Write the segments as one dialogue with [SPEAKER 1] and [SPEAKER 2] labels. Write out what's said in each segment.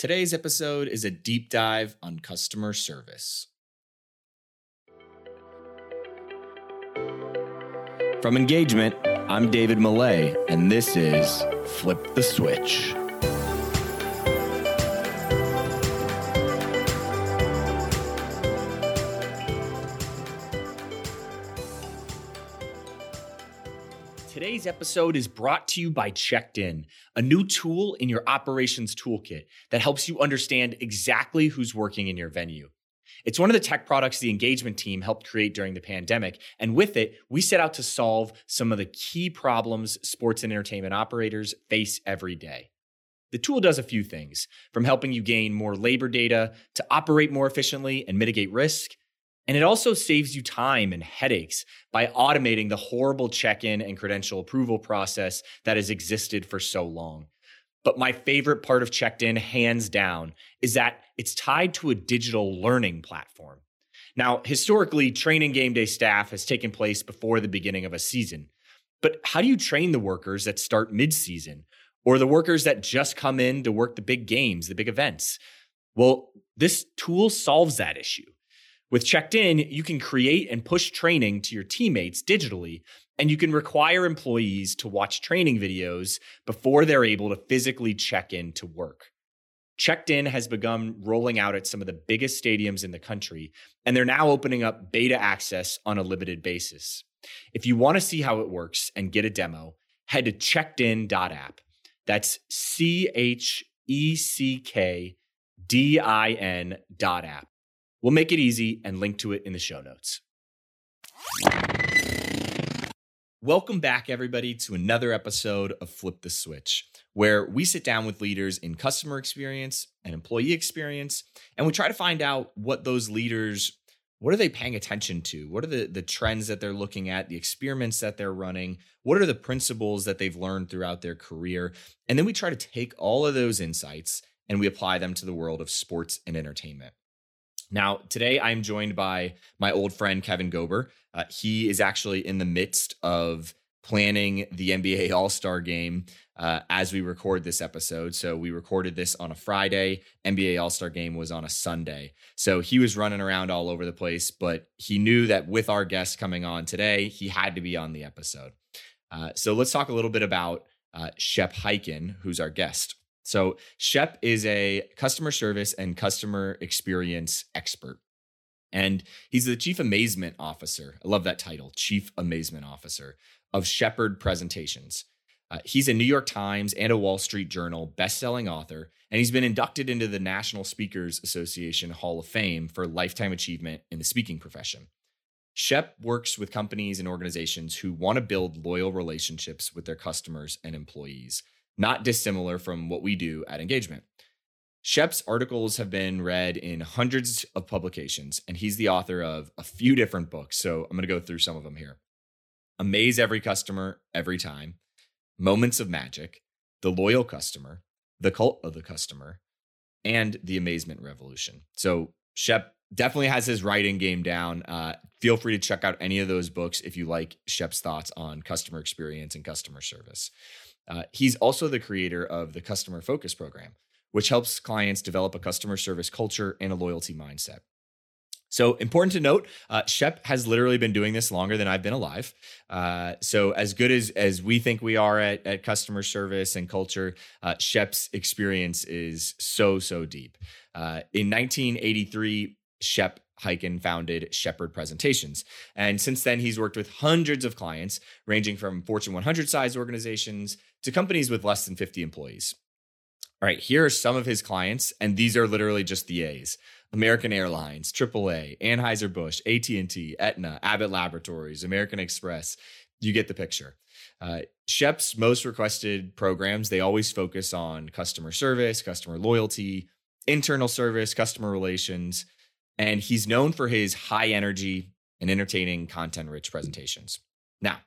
[SPEAKER 1] Today's episode is a deep dive on customer service. From Engagement, I'm David Millay, and this is Flip the Switch. Today's episode is brought to you by Checked In, a new tool in your operations toolkit that helps you understand exactly who's working in your venue. It's one of the tech products the engagement team helped create during the pandemic. And with it, we set out to solve some of the key problems sports and entertainment operators face every day. The tool does a few things from helping you gain more labor data to operate more efficiently and mitigate risk and it also saves you time and headaches by automating the horrible check in and credential approval process that has existed for so long. But my favorite part of Checked In, hands down, is that it's tied to a digital learning platform. Now, historically, training game day staff has taken place before the beginning of a season. But how do you train the workers that start mid season or the workers that just come in to work the big games, the big events? Well, this tool solves that issue. With Checked In, you can create and push training to your teammates digitally, and you can require employees to watch training videos before they're able to physically check in to work. Checked In has begun rolling out at some of the biggest stadiums in the country, and they're now opening up beta access on a limited basis. If you want to see how it works and get a demo, head to checkedin.app. That's C H E C K D I N dot app. We'll make it easy and link to it in the show notes. Welcome back, everybody, to another episode of Flip the Switch, where we sit down with leaders in customer experience and employee experience, and we try to find out what those leaders what are they paying attention to? What are the, the trends that they're looking at the experiments that they're running? What are the principles that they've learned throughout their career? And then we try to take all of those insights and we apply them to the world of sports and entertainment now, today I'm joined by my old friend Kevin Gober. Uh, he is actually in the midst of planning the NBA All Star game uh, as we record this episode. So we recorded this on a Friday. NBA All Star game was on a Sunday. So he was running around all over the place, but he knew that with our guest coming on today, he had to be on the episode. Uh, so let's talk a little bit about uh, Shep Hyken, who's our guest. So, Shep is a customer service and customer experience expert. And he's the chief amazement officer. I love that title, chief amazement officer of Shepard Presentations. Uh, he's a New York Times and a Wall Street Journal best-selling author, and he's been inducted into the National Speakers Association Hall of Fame for lifetime achievement in the speaking profession. Shep works with companies and organizations who want to build loyal relationships with their customers and employees not dissimilar from what we do at Engagement. Shep's articles have been read in hundreds of publications, and he's the author of a few different books. So I'm going to go through some of them here Amaze Every Customer Every Time, Moments of Magic, The Loyal Customer, The Cult of the Customer, and The Amazement Revolution. So Shep definitely has his writing game down. Uh, feel free to check out any of those books if you like Shep's thoughts on customer experience and customer service. Uh, he's also the creator of the Customer Focus Program, which helps clients develop a customer service culture and a loyalty mindset. So important to note, uh, Shep has literally been doing this longer than I've been alive. Uh, so as good as as we think we are at, at customer service and culture, uh, Shep's experience is so so deep. Uh, in 1983, Shep Hyken founded Shepard Presentations. And since then, he's worked with hundreds of clients, ranging from Fortune 100 size organizations to companies with less than 50 employees. All right, here are some of his clients, and these are literally just the A's. American Airlines, AAA, Anheuser-Busch, AT&T, Aetna, Abbott Laboratories, American Express. You get the picture. Uh, Shep's most requested programs, they always focus on customer service, customer loyalty, internal service, customer relations, and he's known for his high energy and entertaining content rich presentations. Now,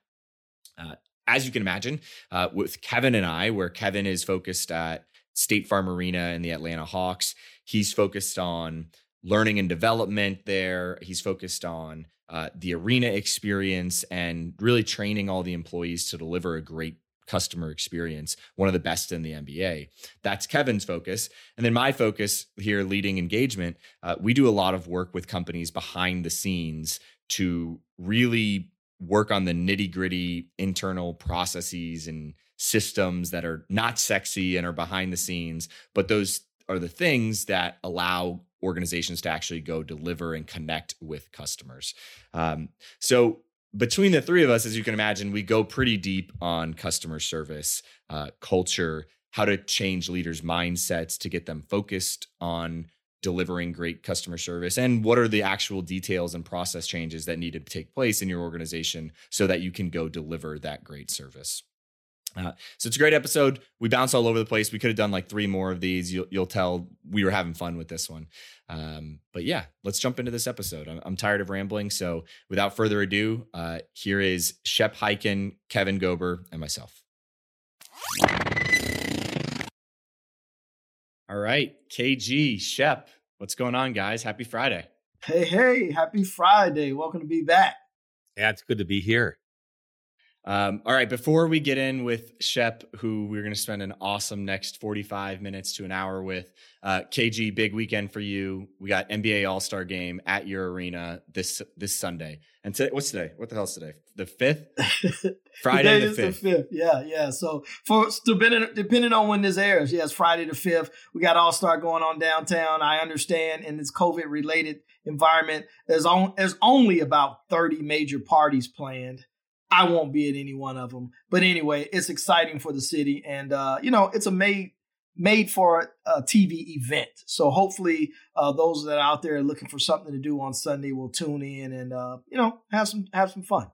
[SPEAKER 1] uh, as you can imagine, uh, with Kevin and I, where Kevin is focused at State Farm Arena and the Atlanta Hawks, he's focused on learning and development there. He's focused on uh, the arena experience and really training all the employees to deliver a great customer experience, one of the best in the NBA. That's Kevin's focus. And then my focus here, leading engagement, uh, we do a lot of work with companies behind the scenes to really work on the nitty gritty internal processes and systems that are not sexy and are behind the scenes, but those are the things that allow organizations to actually go deliver and connect with customers. Um, so between the three of us, as you can imagine, we go pretty deep on customer service, uh, culture, how to change leaders' mindsets to get them focused on delivering great customer service, and what are the actual details and process changes that need to take place in your organization so that you can go deliver that great service. Uh, so it's a great episode. We bounce all over the place. We could have done like three more of these. You'll, you'll tell we were having fun with this one. Um, but yeah, let's jump into this episode. I'm, I'm tired of rambling. So without further ado, uh, here is Shep Hyken, Kevin Gober, and myself. All right, KG, Shep, what's going on, guys? Happy Friday.
[SPEAKER 2] Hey, hey, happy Friday. Welcome to be back.
[SPEAKER 3] Yeah, it's good to be here.
[SPEAKER 1] Um, all right, before we get in with Shep, who we're going to spend an awesome next 45 minutes to an hour with, uh, KG, big weekend for you. We got NBA All Star Game at your arena this this Sunday. And today, what's today? What the hell's today? The fifth?
[SPEAKER 2] Friday the fifth. the fifth. Yeah, yeah. So for depending depending on when this airs, yes, Friday the fifth. We got All Star going on downtown. I understand in this COVID related environment, there's on there's only about 30 major parties planned. I won't be at any one of them. But anyway, it's exciting for the city, and uh, you know, it's a made made for a TV event. So hopefully, uh, those that are out there looking for something to do on Sunday will tune in and uh, you know have some have some fun.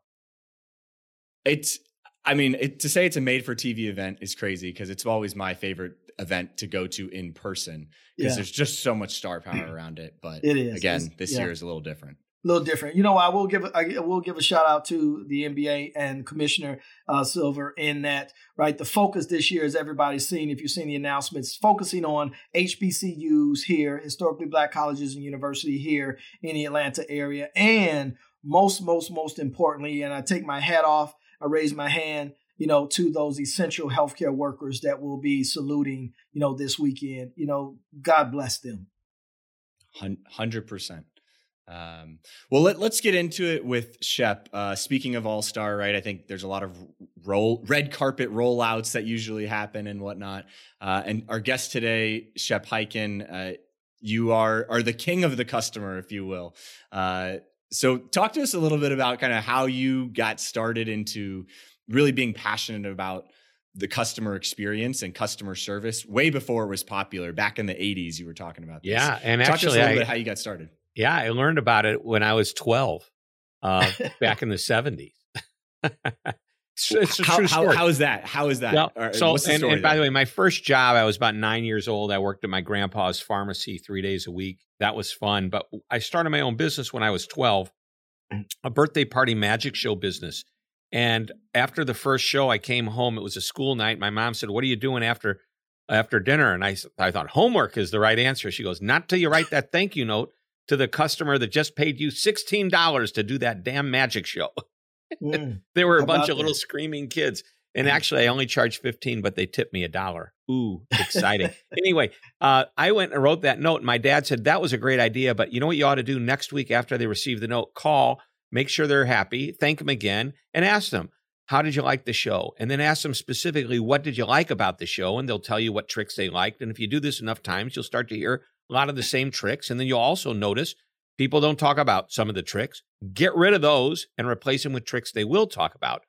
[SPEAKER 1] It's, I mean, it, to say it's a made for TV event is crazy because it's always my favorite event to go to in person because yeah. there's just so much star power around it. But it is again, it's, this yeah. year is a little different
[SPEAKER 2] a little different. You know, I will give I will give a shout out to the NBA and Commissioner uh, Silver in that right. The focus this year, as everybody's seen, if you've seen the announcements, focusing on HBCUs here, historically black colleges and university here in the Atlanta area, and most, most, most importantly, and I take my hat off, I raise my hand, you know, to those essential healthcare workers that will be saluting, you know, this weekend. You know, God bless them.
[SPEAKER 1] Hundred percent. Um, well, let, us get into it with Shep. Uh, speaking of All Star, right? I think there's a lot of roll red carpet rollouts that usually happen and whatnot. Uh, and our guest today, Shep Hyken, uh, you are are the king of the customer, if you will. Uh, so, talk to us a little bit about kind of how you got started into really being passionate about the customer experience and customer service way before it was popular back in the 80s you were talking about this.
[SPEAKER 3] yeah and
[SPEAKER 1] talk
[SPEAKER 3] actually
[SPEAKER 1] to us a little I, bit how you got started
[SPEAKER 3] yeah, I learned about it when I was 12, uh, back in the 70s.
[SPEAKER 1] it's, it's how, how, how is that? How is that?
[SPEAKER 3] So, and, and by the way, my first job, I was about nine years old. I worked at my grandpa's pharmacy three days a week. That was fun. But I started my own business when I was 12, a birthday party magic show business. And after the first show, I came home. It was a school night. My mom said, "What are you doing after after dinner?" And I I thought homework is the right answer. She goes, "Not till you write that thank you note." To the customer that just paid you $16 to do that damn magic show. Mm, there were a bunch of little screaming kids. And mm. actually, I only charged 15, but they tipped me a dollar. Ooh, exciting. anyway, uh, I went and wrote that note. And My dad said, That was a great idea, but you know what you ought to do next week after they receive the note? Call, make sure they're happy, thank them again, and ask them, How did you like the show? And then ask them specifically, What did you like about the show? And they'll tell you what tricks they liked. And if you do this enough times, you'll start to hear a lot of the same tricks. And then you'll also notice people don't talk about some of the tricks. Get rid of those and replace them with tricks they will talk about.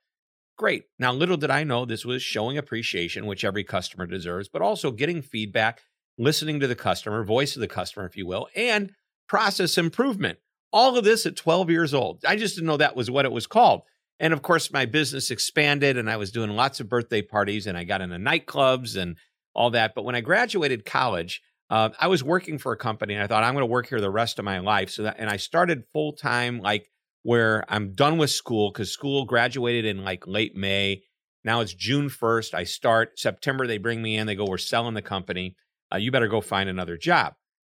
[SPEAKER 3] Great. Now, little did I know this was showing appreciation, which every customer deserves, but also getting feedback, listening to the customer, voice of the customer, if you will, and process improvement. All of this at 12 years old. I just didn't know that was what it was called. And of course, my business expanded and I was doing lots of birthday parties and I got into nightclubs and all that. But when I graduated college, uh, I was working for a company and I thought I'm going to work here the rest of my life. So that, and I started full time, like where I'm done with school because school graduated in like late May. Now it's June 1st. I start September. They bring me in. They go, we're selling the company. Uh, you better go find another job.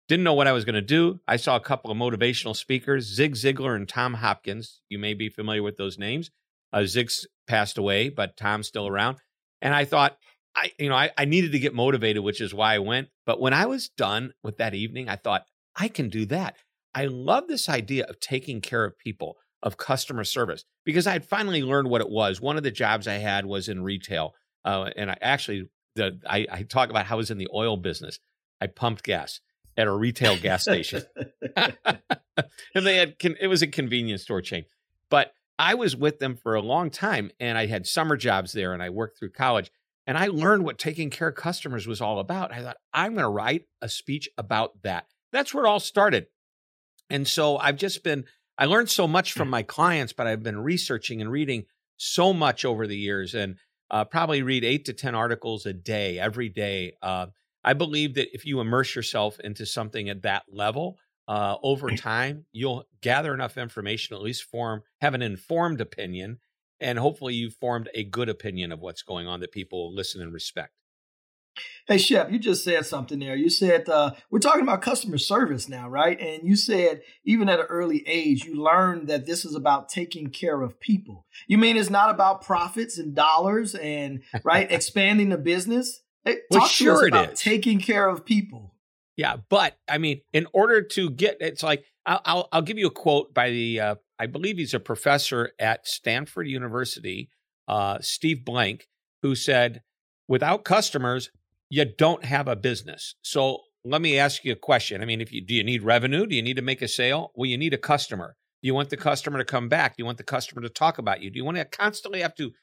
[SPEAKER 3] Didn't know what I was going to do. I saw a couple of motivational speakers, Zig Ziglar and Tom Hopkins. You may be familiar with those names. Uh, Zig's passed away, but Tom's still around. And I thought, I, you know, I, I needed to get motivated, which is why I went. But when I was done with that evening, I thought, I can do that. I love this idea of taking care of people, of customer service, because I had finally learned what it was. One of the jobs I had was in retail. Uh, and I actually, the, I, I talk about how I was in the oil business. I pumped gas at a retail gas station. and they had, it was a convenience store chain. But I was with them for a long time and I had summer jobs there and I worked through college. And I learned what taking care of customers was all about. I thought, I'm going to write a speech about that. That's where it all started. And so I've just been, I learned so much from my clients, but I've been researching and reading so much over the years and uh, probably read eight to 10 articles a day, every day. Uh, I believe that if you immerse yourself into something at that level, uh, over time, you'll gather enough information, at least form, have an informed opinion, and hopefully you've formed a good opinion of what's going on that people listen and respect.
[SPEAKER 2] Hey, Shep, you just said something there. You said uh, we're talking about customer service now, right? And you said even at an early age, you learned that this is about taking care of people. You mean it's not about profits and dollars and right expanding the business?
[SPEAKER 3] Hey, well, sure it is.
[SPEAKER 2] taking care of people.
[SPEAKER 3] Yeah, but I mean, in order to get, it's like I'll I'll, I'll give you a quote by the uh, I believe he's a professor at Stanford University, uh, Steve Blank, who said, "Without customers, you don't have a business." So let me ask you a question. I mean, if you do you need revenue? Do you need to make a sale? Well, you need a customer. Do you want the customer to come back? Do you want the customer to talk about you? Do you want to constantly have to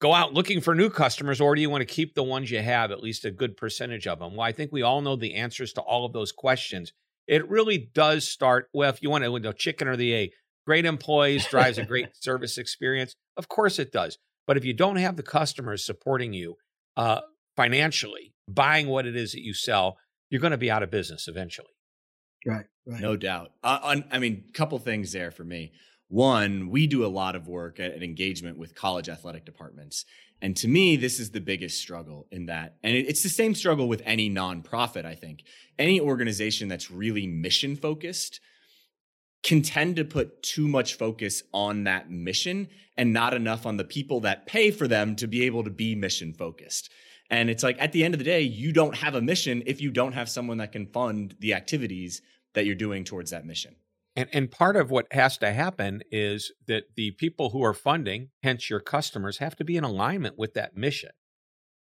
[SPEAKER 3] go out looking for new customers or do you want to keep the ones you have at least a good percentage of them well i think we all know the answers to all of those questions it really does start well if you want to know chicken or the egg great employees drives a great service experience of course it does but if you don't have the customers supporting you uh, financially buying what it is that you sell you're going to be out of business eventually
[SPEAKER 2] right right
[SPEAKER 1] no doubt uh, on, i mean a couple things there for me one, we do a lot of work at, at, engagement with college athletic departments. And to me, this is the biggest struggle in that. And it, it's the same struggle with any nonprofit, I think. Any organization that's really mission focused can tend to put too much focus on that mission and not enough on the people that pay for them to be able to be mission focused. And it's like at the end of the day, you don't have a mission if you don't have someone that can fund the activities that you're doing towards that mission.
[SPEAKER 3] And, and part of what has to happen is that the people who are funding, hence your customers, have to be in alignment with that mission.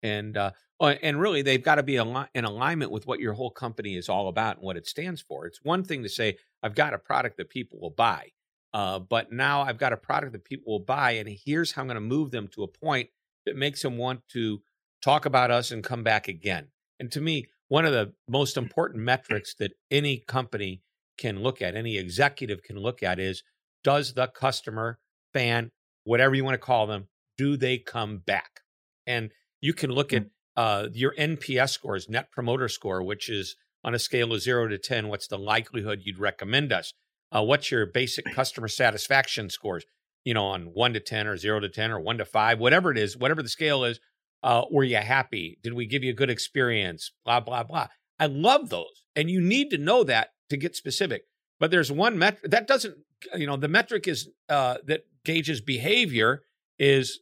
[SPEAKER 3] And uh, oh, and really, they've got to be in alignment with what your whole company is all about and what it stands for. It's one thing to say, I've got a product that people will buy, uh, but now I've got a product that people will buy, and here's how I'm going to move them to a point that makes them want to talk about us and come back again. And to me, one of the most important metrics that any company can look at, any executive can look at is does the customer, fan, whatever you want to call them, do they come back? And you can look at mm. uh, your NPS scores, Net Promoter Score, which is on a scale of zero to 10, what's the likelihood you'd recommend us? Uh, what's your basic customer satisfaction scores? You know, on one to 10 or zero to 10 or one to five, whatever it is, whatever the scale is, uh, were you happy? Did we give you a good experience? Blah, blah, blah. I love those. And you need to know that to get specific. But there's one metric that doesn't, you know, the metric is uh, that gauges behavior is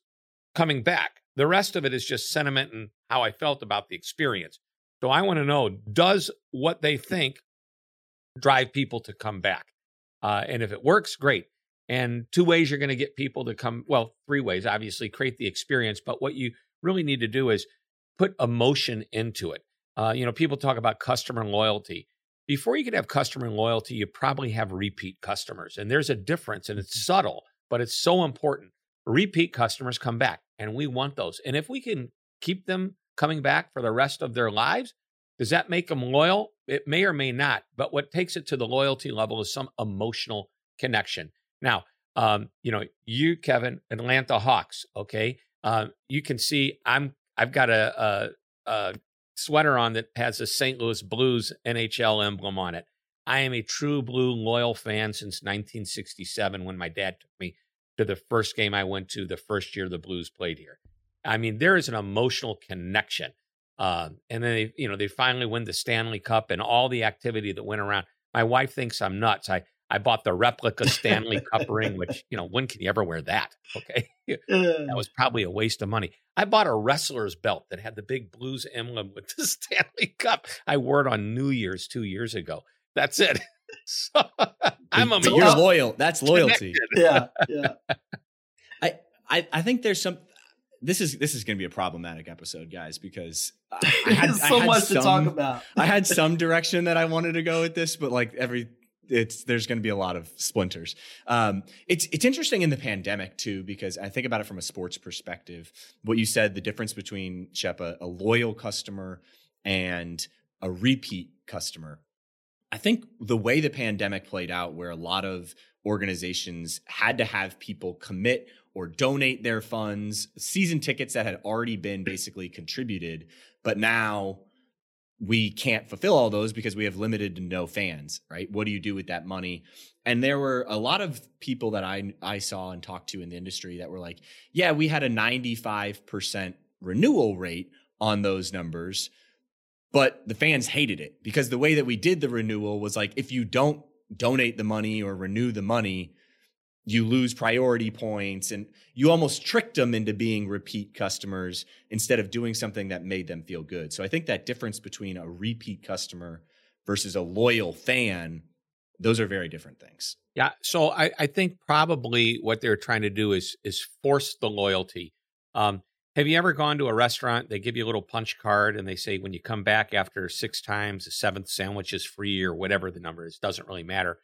[SPEAKER 3] coming back. The rest of it is just sentiment and how I felt about the experience. So I want to know does what they think drive people to come back? Uh, and if it works, great. And two ways you're going to get people to come, well, three ways, obviously, create the experience. But what you really need to do is put emotion into it. Uh, you know, people talk about customer loyalty before you can have customer loyalty, you probably have repeat customers. And there's a difference, and it's mm-hmm. subtle, but it's so important. Repeat customers come back, and we want those. And if we can keep them coming back for the rest of their lives, does that make them loyal? It may or may not. But what takes it to the loyalty level is some emotional connection. Now, um, you know, you, Kevin, Atlanta Hawks. Okay, uh, you can see I'm. I've got a, a, a sweater on that has a St. Louis Blues NHL emblem on it. I am a true blue loyal fan since 1967 when my dad took me to the first game I went to the first year the Blues played here. I mean, there is an emotional connection. Uh, and then they, you know, they finally win the Stanley Cup and all the activity that went around. My wife thinks I'm nuts. I I bought the replica Stanley Cup ring, which, you know, when can you ever wear that? Okay. that was probably a waste of money. I bought a wrestler's belt that had the big blues emblem with the Stanley Cup. I wore it on New Year's two years ago. That's it. So I'm a
[SPEAKER 1] so you're loyal. That's loyalty.
[SPEAKER 2] yeah. Yeah.
[SPEAKER 1] I, I I think there's some this is this is going to be a problematic episode, guys, because I
[SPEAKER 2] had so I had much some, to talk about.
[SPEAKER 1] I had some direction that I wanted to go with this, but like every it's there's going to be a lot of splinters. Um, it's it's interesting in the pandemic too because I think about it from a sports perspective. What you said, the difference between Shepa, a loyal customer and a repeat customer. I think the way the pandemic played out, where a lot of organizations had to have people commit or donate their funds, season tickets that had already been basically contributed, but now we can't fulfill all those because we have limited to no fans, right? What do you do with that money? And there were a lot of people that I I saw and talked to in the industry that were like, yeah, we had a 95% renewal rate on those numbers, but the fans hated it because the way that we did the renewal was like if you don't donate the money or renew the money, you lose priority points and you almost tricked them into being repeat customers instead of doing something that made them feel good. So I think that difference between a repeat customer versus a loyal fan, those are very different things.
[SPEAKER 3] Yeah. So I, I think probably what they're trying to do is is force the loyalty. Um, have you ever gone to a restaurant? They give you a little punch card and they say when you come back after six times, the seventh sandwich is free or whatever the number is. Doesn't really matter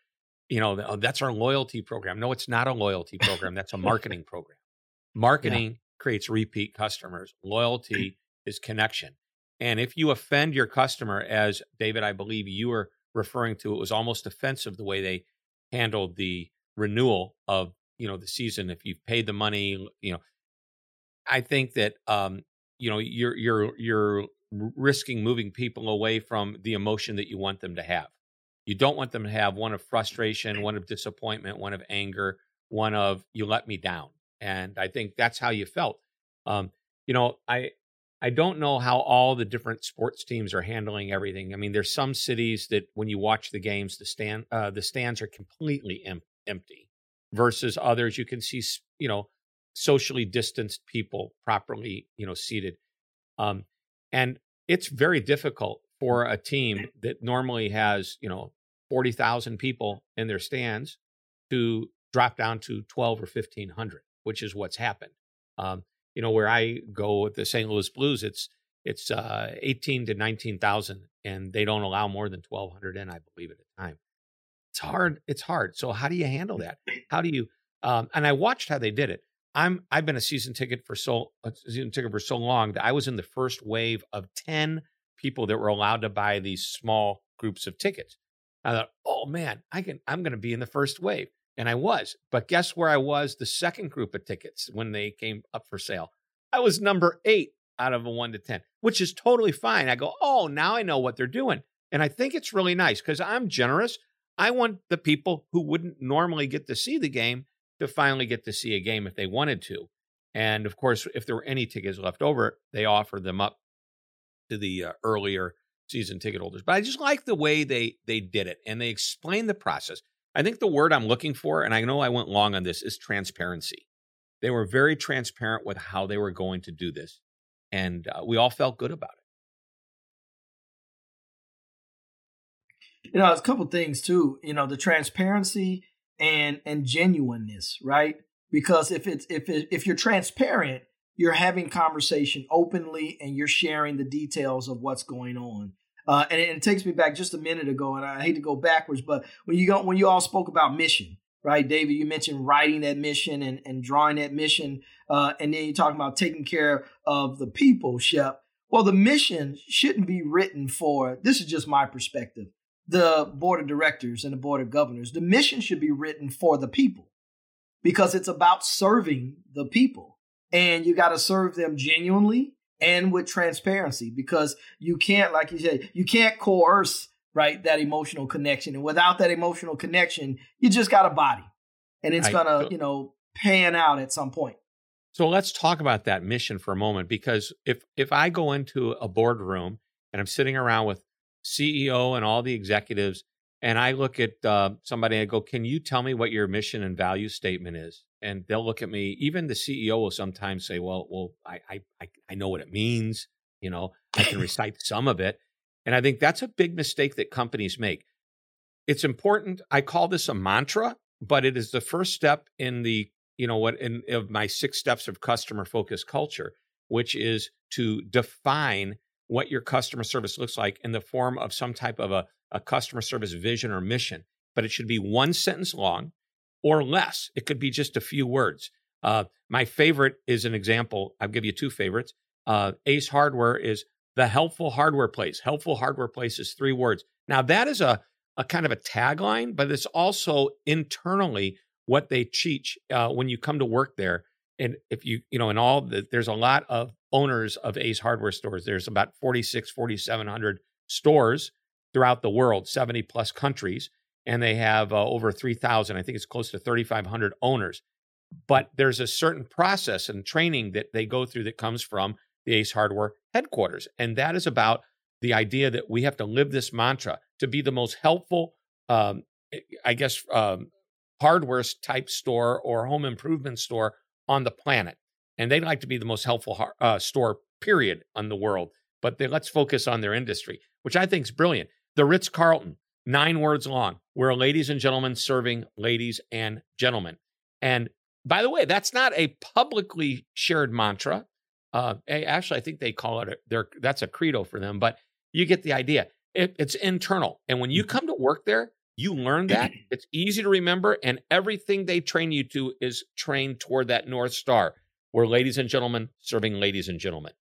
[SPEAKER 3] you know, oh, that's our loyalty program. No, it's not a loyalty program. That's a marketing program. Marketing yeah. creates repeat customers. Loyalty is connection. And if you offend your customer, as David, I believe you were referring to, it was almost offensive the way they handled the renewal of you know the season. If you've paid the money, you know, I think that um, you know you're you're you're risking moving people away from the emotion that you want them to have. You don't want them to have one of frustration, one of disappointment, one of anger, one of you let me down. And I think that's how you felt. Um, you know, I I don't know how all the different sports teams are handling everything. I mean, there's some cities that when you watch the games, the stand uh, the stands are completely em- empty, versus others you can see, you know, socially distanced people properly, you know, seated. Um, and it's very difficult for a team that normally has, you know, 40,000 people in their stands to drop down to 12 or 1500, which is what's happened. Um, you know, where I go with the St. Louis Blues, it's it's uh, 18 to 19,000, and they don't allow more than 1,200 in, I believe, at a time. It's hard. It's hard. So how do you handle that? How do you? Um, and I watched how they did it. I'm I've been a season ticket for so season ticket for so long that I was in the first wave of 10 people that were allowed to buy these small groups of tickets. I thought, oh man, I can I'm gonna be in the first wave. And I was. But guess where I was the second group of tickets when they came up for sale? I was number eight out of a one to 10, which is totally fine. I go, oh, now I know what they're doing. And I think it's really nice because I'm generous. I want the people who wouldn't normally get to see the game to finally get to see a game if they wanted to. And of course, if there were any tickets left over, they offered them up to the uh, earlier season ticket holders. But I just like the way they they did it and they explained the process. I think the word I'm looking for, and I know I went long on this, is transparency. They were very transparent with how they were going to do this, and uh, we all felt good about
[SPEAKER 2] it. You know, it's a couple things too. You know, the transparency and and genuineness, right? Because if it's if it, if you're transparent, you're having conversation openly and you're sharing the details of what's going on. Uh, and, it, it, takes me back just a minute ago, and I hate to go backwards, but when you go when you all spoke about mission, right, David, you mentioned writing that mission and, and drawing that mission, uh, and then you're talking about taking care of the people, Shep. Well, the mission shouldn't be written for. This is just my perspective. The board of directors and the board of governors. The mission should be written for the people because it's about serving the people, and you got to serve them genuinely and with transparency because you can't, like you said, you can't coerce right that emotional connection, and without that emotional connection, you just got a body, and it's gonna you know pan out at some point.
[SPEAKER 3] So let's talk about that mission for a moment because if if I go into a boardroom and I'm sitting around with CEO and all the executives and I look at uh, somebody and I go, "Can you tell me what your mission and value statement is?" And they'll look at me. Even the CEO will sometimes say, "Well, well, I I I know what it means. You know, I can recite some of it." And I think that's a big mistake that companies make. It's important. I call this a mantra, but it is the first step in the you know what in of my six steps of customer focused culture, which is to define what your customer service looks like in the form of some type of a a customer service vision or mission, but it should be one sentence long or less. It could be just a few words. Uh, my favorite is an example. I'll give you two favorites. Uh, Ace Hardware is the helpful hardware place. Helpful hardware place is three words. Now, that is a, a kind of a tagline, but it's also internally what they teach uh, when you come to work there. And if you, you know, in all the, there's a lot of owners of Ace Hardware stores. There's about 46, 4,700 stores throughout the world, 70 plus countries, and they have uh, over 3,000, I think it's close to 3,500 owners. But there's a certain process and training that they go through that comes from the Ace Hardware headquarters. And that is about the idea that we have to live this mantra to be the most helpful, um, I guess, um, hardware type store or home improvement store on the planet. And they'd like to be the most helpful uh, store, period, on the world. But they, let's focus on their industry, which I think is brilliant. The Ritz Carlton, nine words long. We're ladies and gentlemen serving ladies and gentlemen. And by the way, that's not a publicly shared mantra. Uh, actually, I think they call it a, their, that's a credo for them, but you get the idea. It, it's internal. And when you mm-hmm. come to work there, you learn that. It's easy to remember, and everything they train you to is trained toward that North Star. We're ladies and gentlemen serving ladies and gentlemen.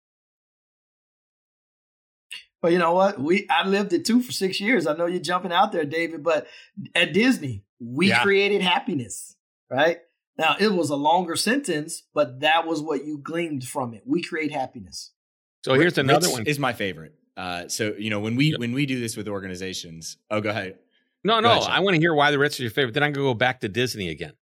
[SPEAKER 2] Well, you know what? We I lived it too for six years. I know you're jumping out there, David, but at Disney, we yeah. created happiness, right? Now it was a longer sentence, but that was what you gleaned from it. We create happiness.
[SPEAKER 3] So here's another
[SPEAKER 1] Ritz
[SPEAKER 3] one.
[SPEAKER 1] Is my favorite. Uh, so you know when we when we do this with organizations. Oh, go ahead.
[SPEAKER 3] No, no, ahead, I want to hear why the Ritz is your favorite. Then I'm gonna go back to Disney again.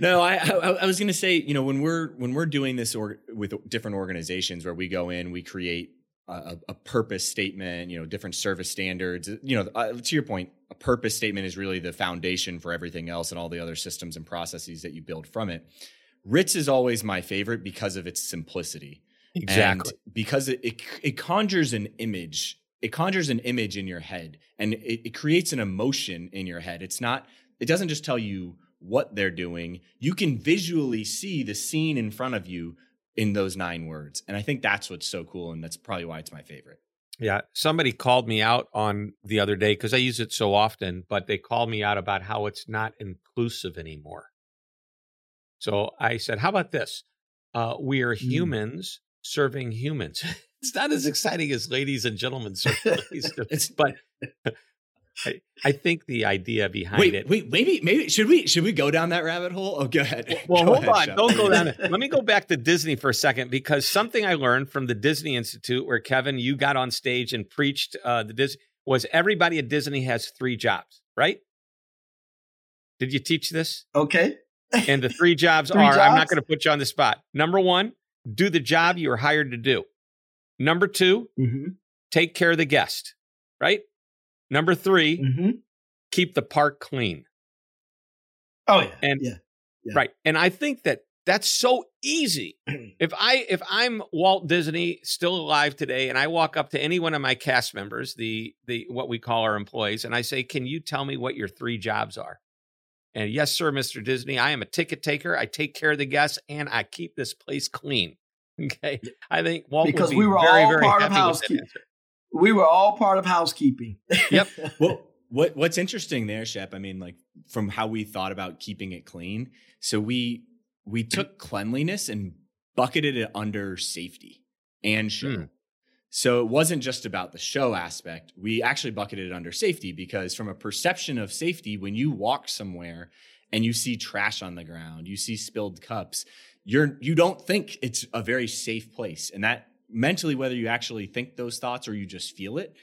[SPEAKER 1] no, I, I, I was going to say, you know, when we're when we're doing this or, with different organizations where we go in, we create a, a, purpose statement, you know, different service standards. You know, uh, to your point, a purpose statement is really the foundation for everything else and all the other systems and processes that you build from it. Ritz is always my favorite because of its simplicity.
[SPEAKER 3] Exactly.
[SPEAKER 1] And because it, it, it conjures an image. It conjures an image in your head and it, it creates an emotion in your head. It's not, it doesn't just tell you what they're doing, you can visually see the scene in front of you in those nine words. And I think that's what's so cool. And that's probably why it's my favorite.
[SPEAKER 3] Yeah. Somebody called me out on the other day because I use it so often, but they called me out about how it's not inclusive anymore. So I said, how about this? Uh, we are hmm. humans. Serving humans. it's not as exciting as ladies and gentlemen serving ladies, but I, I, think the idea behind
[SPEAKER 1] wait,
[SPEAKER 3] it.
[SPEAKER 1] Wait, maybe, maybe should we should we go down that rabbit hole? Oh, go ahead.
[SPEAKER 3] Well,
[SPEAKER 1] go
[SPEAKER 3] hold ahead, on, don't go down it. Let me go back to Disney for a second because something I learned from the Disney Institute, where Kevin, you got on stage and preached uh, the Disney, was everybody at Disney has three jobs, right? Did you teach this?
[SPEAKER 2] Okay.
[SPEAKER 3] And the three jobs three are jobs? I'm not going to put you on the spot. Number one, do the job you were hired to do. Number 2 mm-hmm. take care of the guest, right? Number 3 mm-hmm. keep the park clean.
[SPEAKER 2] Oh yeah,
[SPEAKER 3] and
[SPEAKER 2] yeah.
[SPEAKER 3] yeah. right. And I think that that's so easy. if I if I'm Walt Disney still alive today, and I walk up to any one of my cast members, the the what we call our employees, and I say, "Can you tell me what your three jobs are?" And yes, sir, Mr. Disney, I am a ticket taker. I take care of the guests and I keep this place clean. Okay. I think Walt
[SPEAKER 2] because
[SPEAKER 3] be
[SPEAKER 2] we were
[SPEAKER 3] very,
[SPEAKER 2] all
[SPEAKER 3] very
[SPEAKER 2] part of housekeeping. We were all part of housekeeping.
[SPEAKER 3] Yep.
[SPEAKER 1] well, what what's interesting there, Shep, I mean, like from how we thought about keeping it clean. So we we took cleanliness and bucketed it under safety and show. Mm. So it wasn't just about the show aspect. We actually bucketed it under safety because, from a perception of safety, when you walk somewhere and you see trash on the ground, you see spilled cups, you're you don't think it's a very safe place, and that mentally, whether you actually think those thoughts or you just feel it,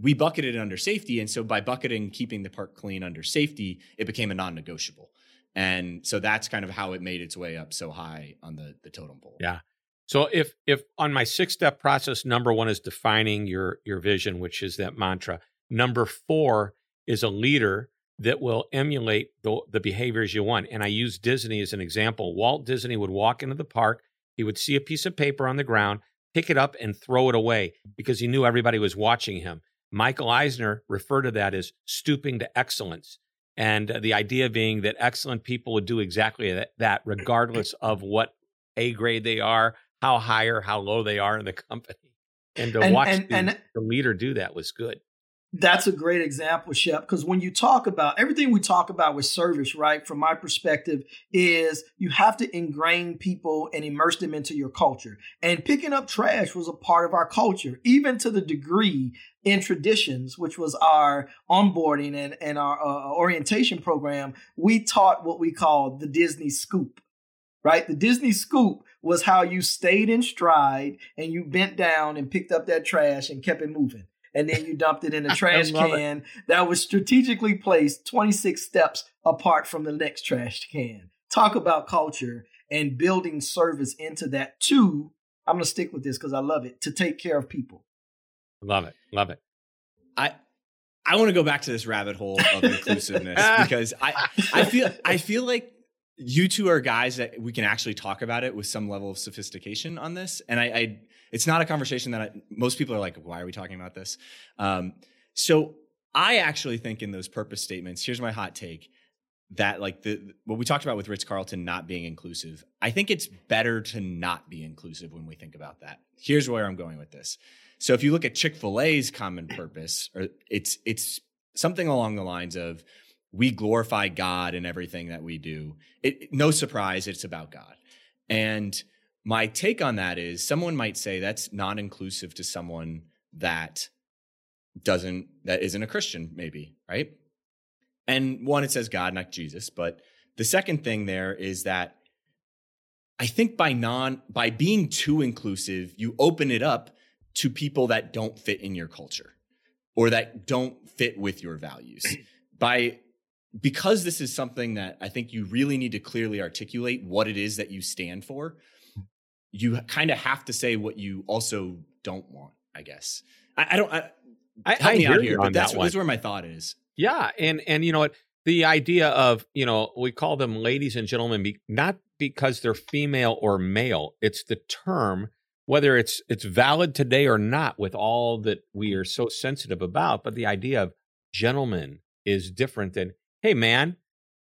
[SPEAKER 1] we bucketed it under safety. And so by bucketing keeping the park clean under safety, it became a non-negotiable. And so that's kind of how it made its way up so high on the the totem pole.
[SPEAKER 3] Yeah. So if if on my six step process, number one is defining your your vision, which is that mantra. Number four is a leader that will emulate the, the behaviors you want. And I use Disney as an example. Walt Disney would walk into the park, he would see a piece of paper on the ground, pick it up and throw it away because he knew everybody was watching him. Michael Eisner referred to that as stooping to excellence. And the idea being that excellent people would do exactly that, regardless of what A grade they are, how high or how low they are in the company. And to and, watch and, the, and, the leader do that was good.
[SPEAKER 2] That's a great example, Shep, because when you talk about everything we talk about with service, right, from my perspective, is you have to ingrain people and immerse them into your culture. And picking up trash was a part of our culture, even to the degree in traditions, which was our onboarding and, and our uh, orientation program, we taught what we call the Disney scoop right? The Disney scoop was how you stayed in stride and you bent down and picked up that trash and kept it moving. And then you dumped it in a trash can it. that was strategically placed 26 steps apart from the next trash can. Talk about culture and building service into that too. I'm going to stick with this because I love it to take care of people.
[SPEAKER 3] Love it. Love it.
[SPEAKER 1] I I want to go back to this rabbit hole of inclusiveness because I I feel I feel like you two are guys that we can actually talk about it with some level of sophistication on this. And I, I it's not a conversation that I, most people are like, why are we talking about this? Um, so I actually think in those purpose statements, here's my hot take that like the what we talked about with Ritz Carlton not being inclusive. I think it's better to not be inclusive when we think about that. Here's where I'm going with this. So if you look at Chick-fil-A's common purpose, or it's it's something along the lines of we glorify God in everything that we do. It, no surprise, it's about God. And my take on that is someone might say that's not inclusive to someone that doesn't, that isn't a Christian, maybe, right? And one, it says God, not Jesus. But the second thing there is that I think by non, by being too inclusive, you open it up to people that don't fit in your culture or that don't fit with your values. by because this is something that I think you really need to clearly articulate what it is that you stand for, you kind of have to say what you also don't want, I guess. I, I don't, I, I, help I me out here, but that's, that that's where my thought is.
[SPEAKER 3] Yeah. And, and you know what? The idea of, you know, we call them ladies and gentlemen, be, not because they're female or male. It's the term, whether it's, it's valid today or not with all that we are so sensitive about, but the idea of gentleman is different than hey man,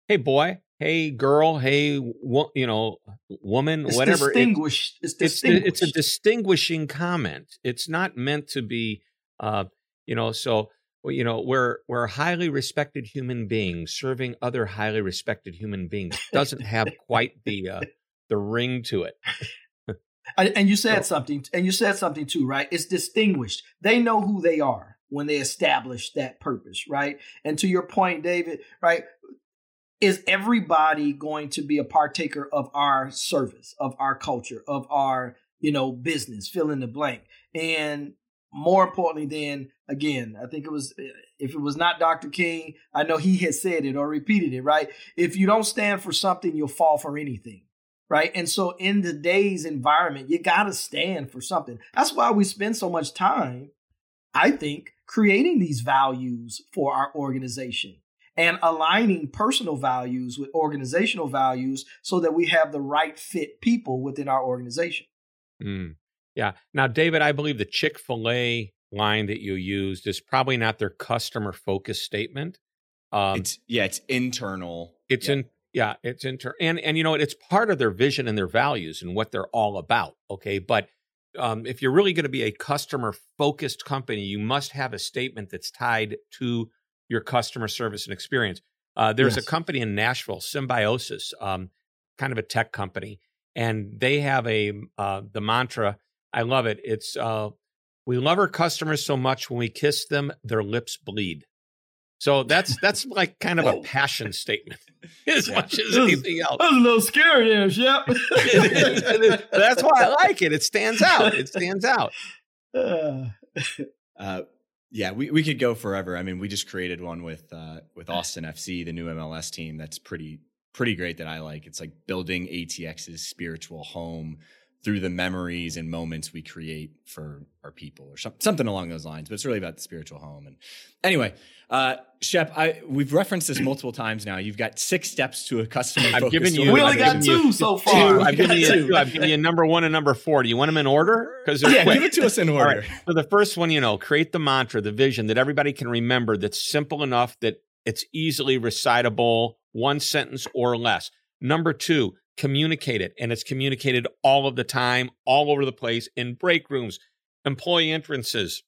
[SPEAKER 3] hey boy, hey girl, hey wo- you know woman,
[SPEAKER 2] it's
[SPEAKER 3] whatever.
[SPEAKER 2] Distinguished. It, it's distinguished.
[SPEAKER 3] It's, it's, a distinguishing comment. It's not meant to be, uh, you know. So you know we're we're highly respected human beings serving other highly respected human beings. Doesn't have quite the uh, the ring to it.
[SPEAKER 2] and you said something, and you said something too, right? It's distinguished. They know who they are when they establish that purpose, right? And to your point, David, right? Is everybody going to be a partaker of our service, of our culture, of our, you know, business, fill in the blank? And more importantly, then again, I think it was, eh, if it was not Dr. King, I know he had said it or repeated it, right? If you don't stand for something, you'll fall for anything right? And so in today's environment, you got to stand for something. That's why we spend so much time, I think, creating these values for our organization and aligning personal values with organizational values so that we have the right fit people within our organization.
[SPEAKER 3] Mm. Yeah. Now, David, I believe the Chick fil A line that you used is probably not their customer focus statement.
[SPEAKER 1] Um, it's yeah, it's internal.
[SPEAKER 3] It's
[SPEAKER 1] yeah.
[SPEAKER 3] in yeah, it's inter and and you know it's part of their vision and their values and what they're all about. Okay, but um, if you're really going to be a customer focused company, you must have a statement that's tied to your customer service and experience. Uh, there's yes. a company in Nashville, Symbiosis, um, kind of a tech company, and they have a uh, the mantra. I love it. It's uh, we love our customers so much when we kiss them, their lips bleed. So that's that's like kind of a passion statement as yeah. much as anything else.
[SPEAKER 2] That was a little scary Shep.
[SPEAKER 3] that's why I like it. It stands out. It stands out.
[SPEAKER 1] Uh, yeah, we, we could go forever. I mean, we just created one with uh, with Austin FC, the new MLS team. That's pretty pretty great. That I like. It's like building ATX's spiritual home through the memories and moments we create for our people or something along those lines. But it's really about the spiritual home. And anyway, uh, Shep, I, we've referenced this multiple times now. You've got six steps to a customer.
[SPEAKER 3] I've given you.
[SPEAKER 2] We only got two so far.
[SPEAKER 3] I've given you two. I've given you number one and number four. Do you want them in order?
[SPEAKER 1] Because yeah, quick. give it to us in order.
[SPEAKER 3] Right. So the first one, you know, create the mantra, the vision that everybody can remember. That's simple enough that it's easily recitable, one sentence or less. Number two, communicate it. And it's communicated all of the time, all over the place, in break rooms, employee entrances.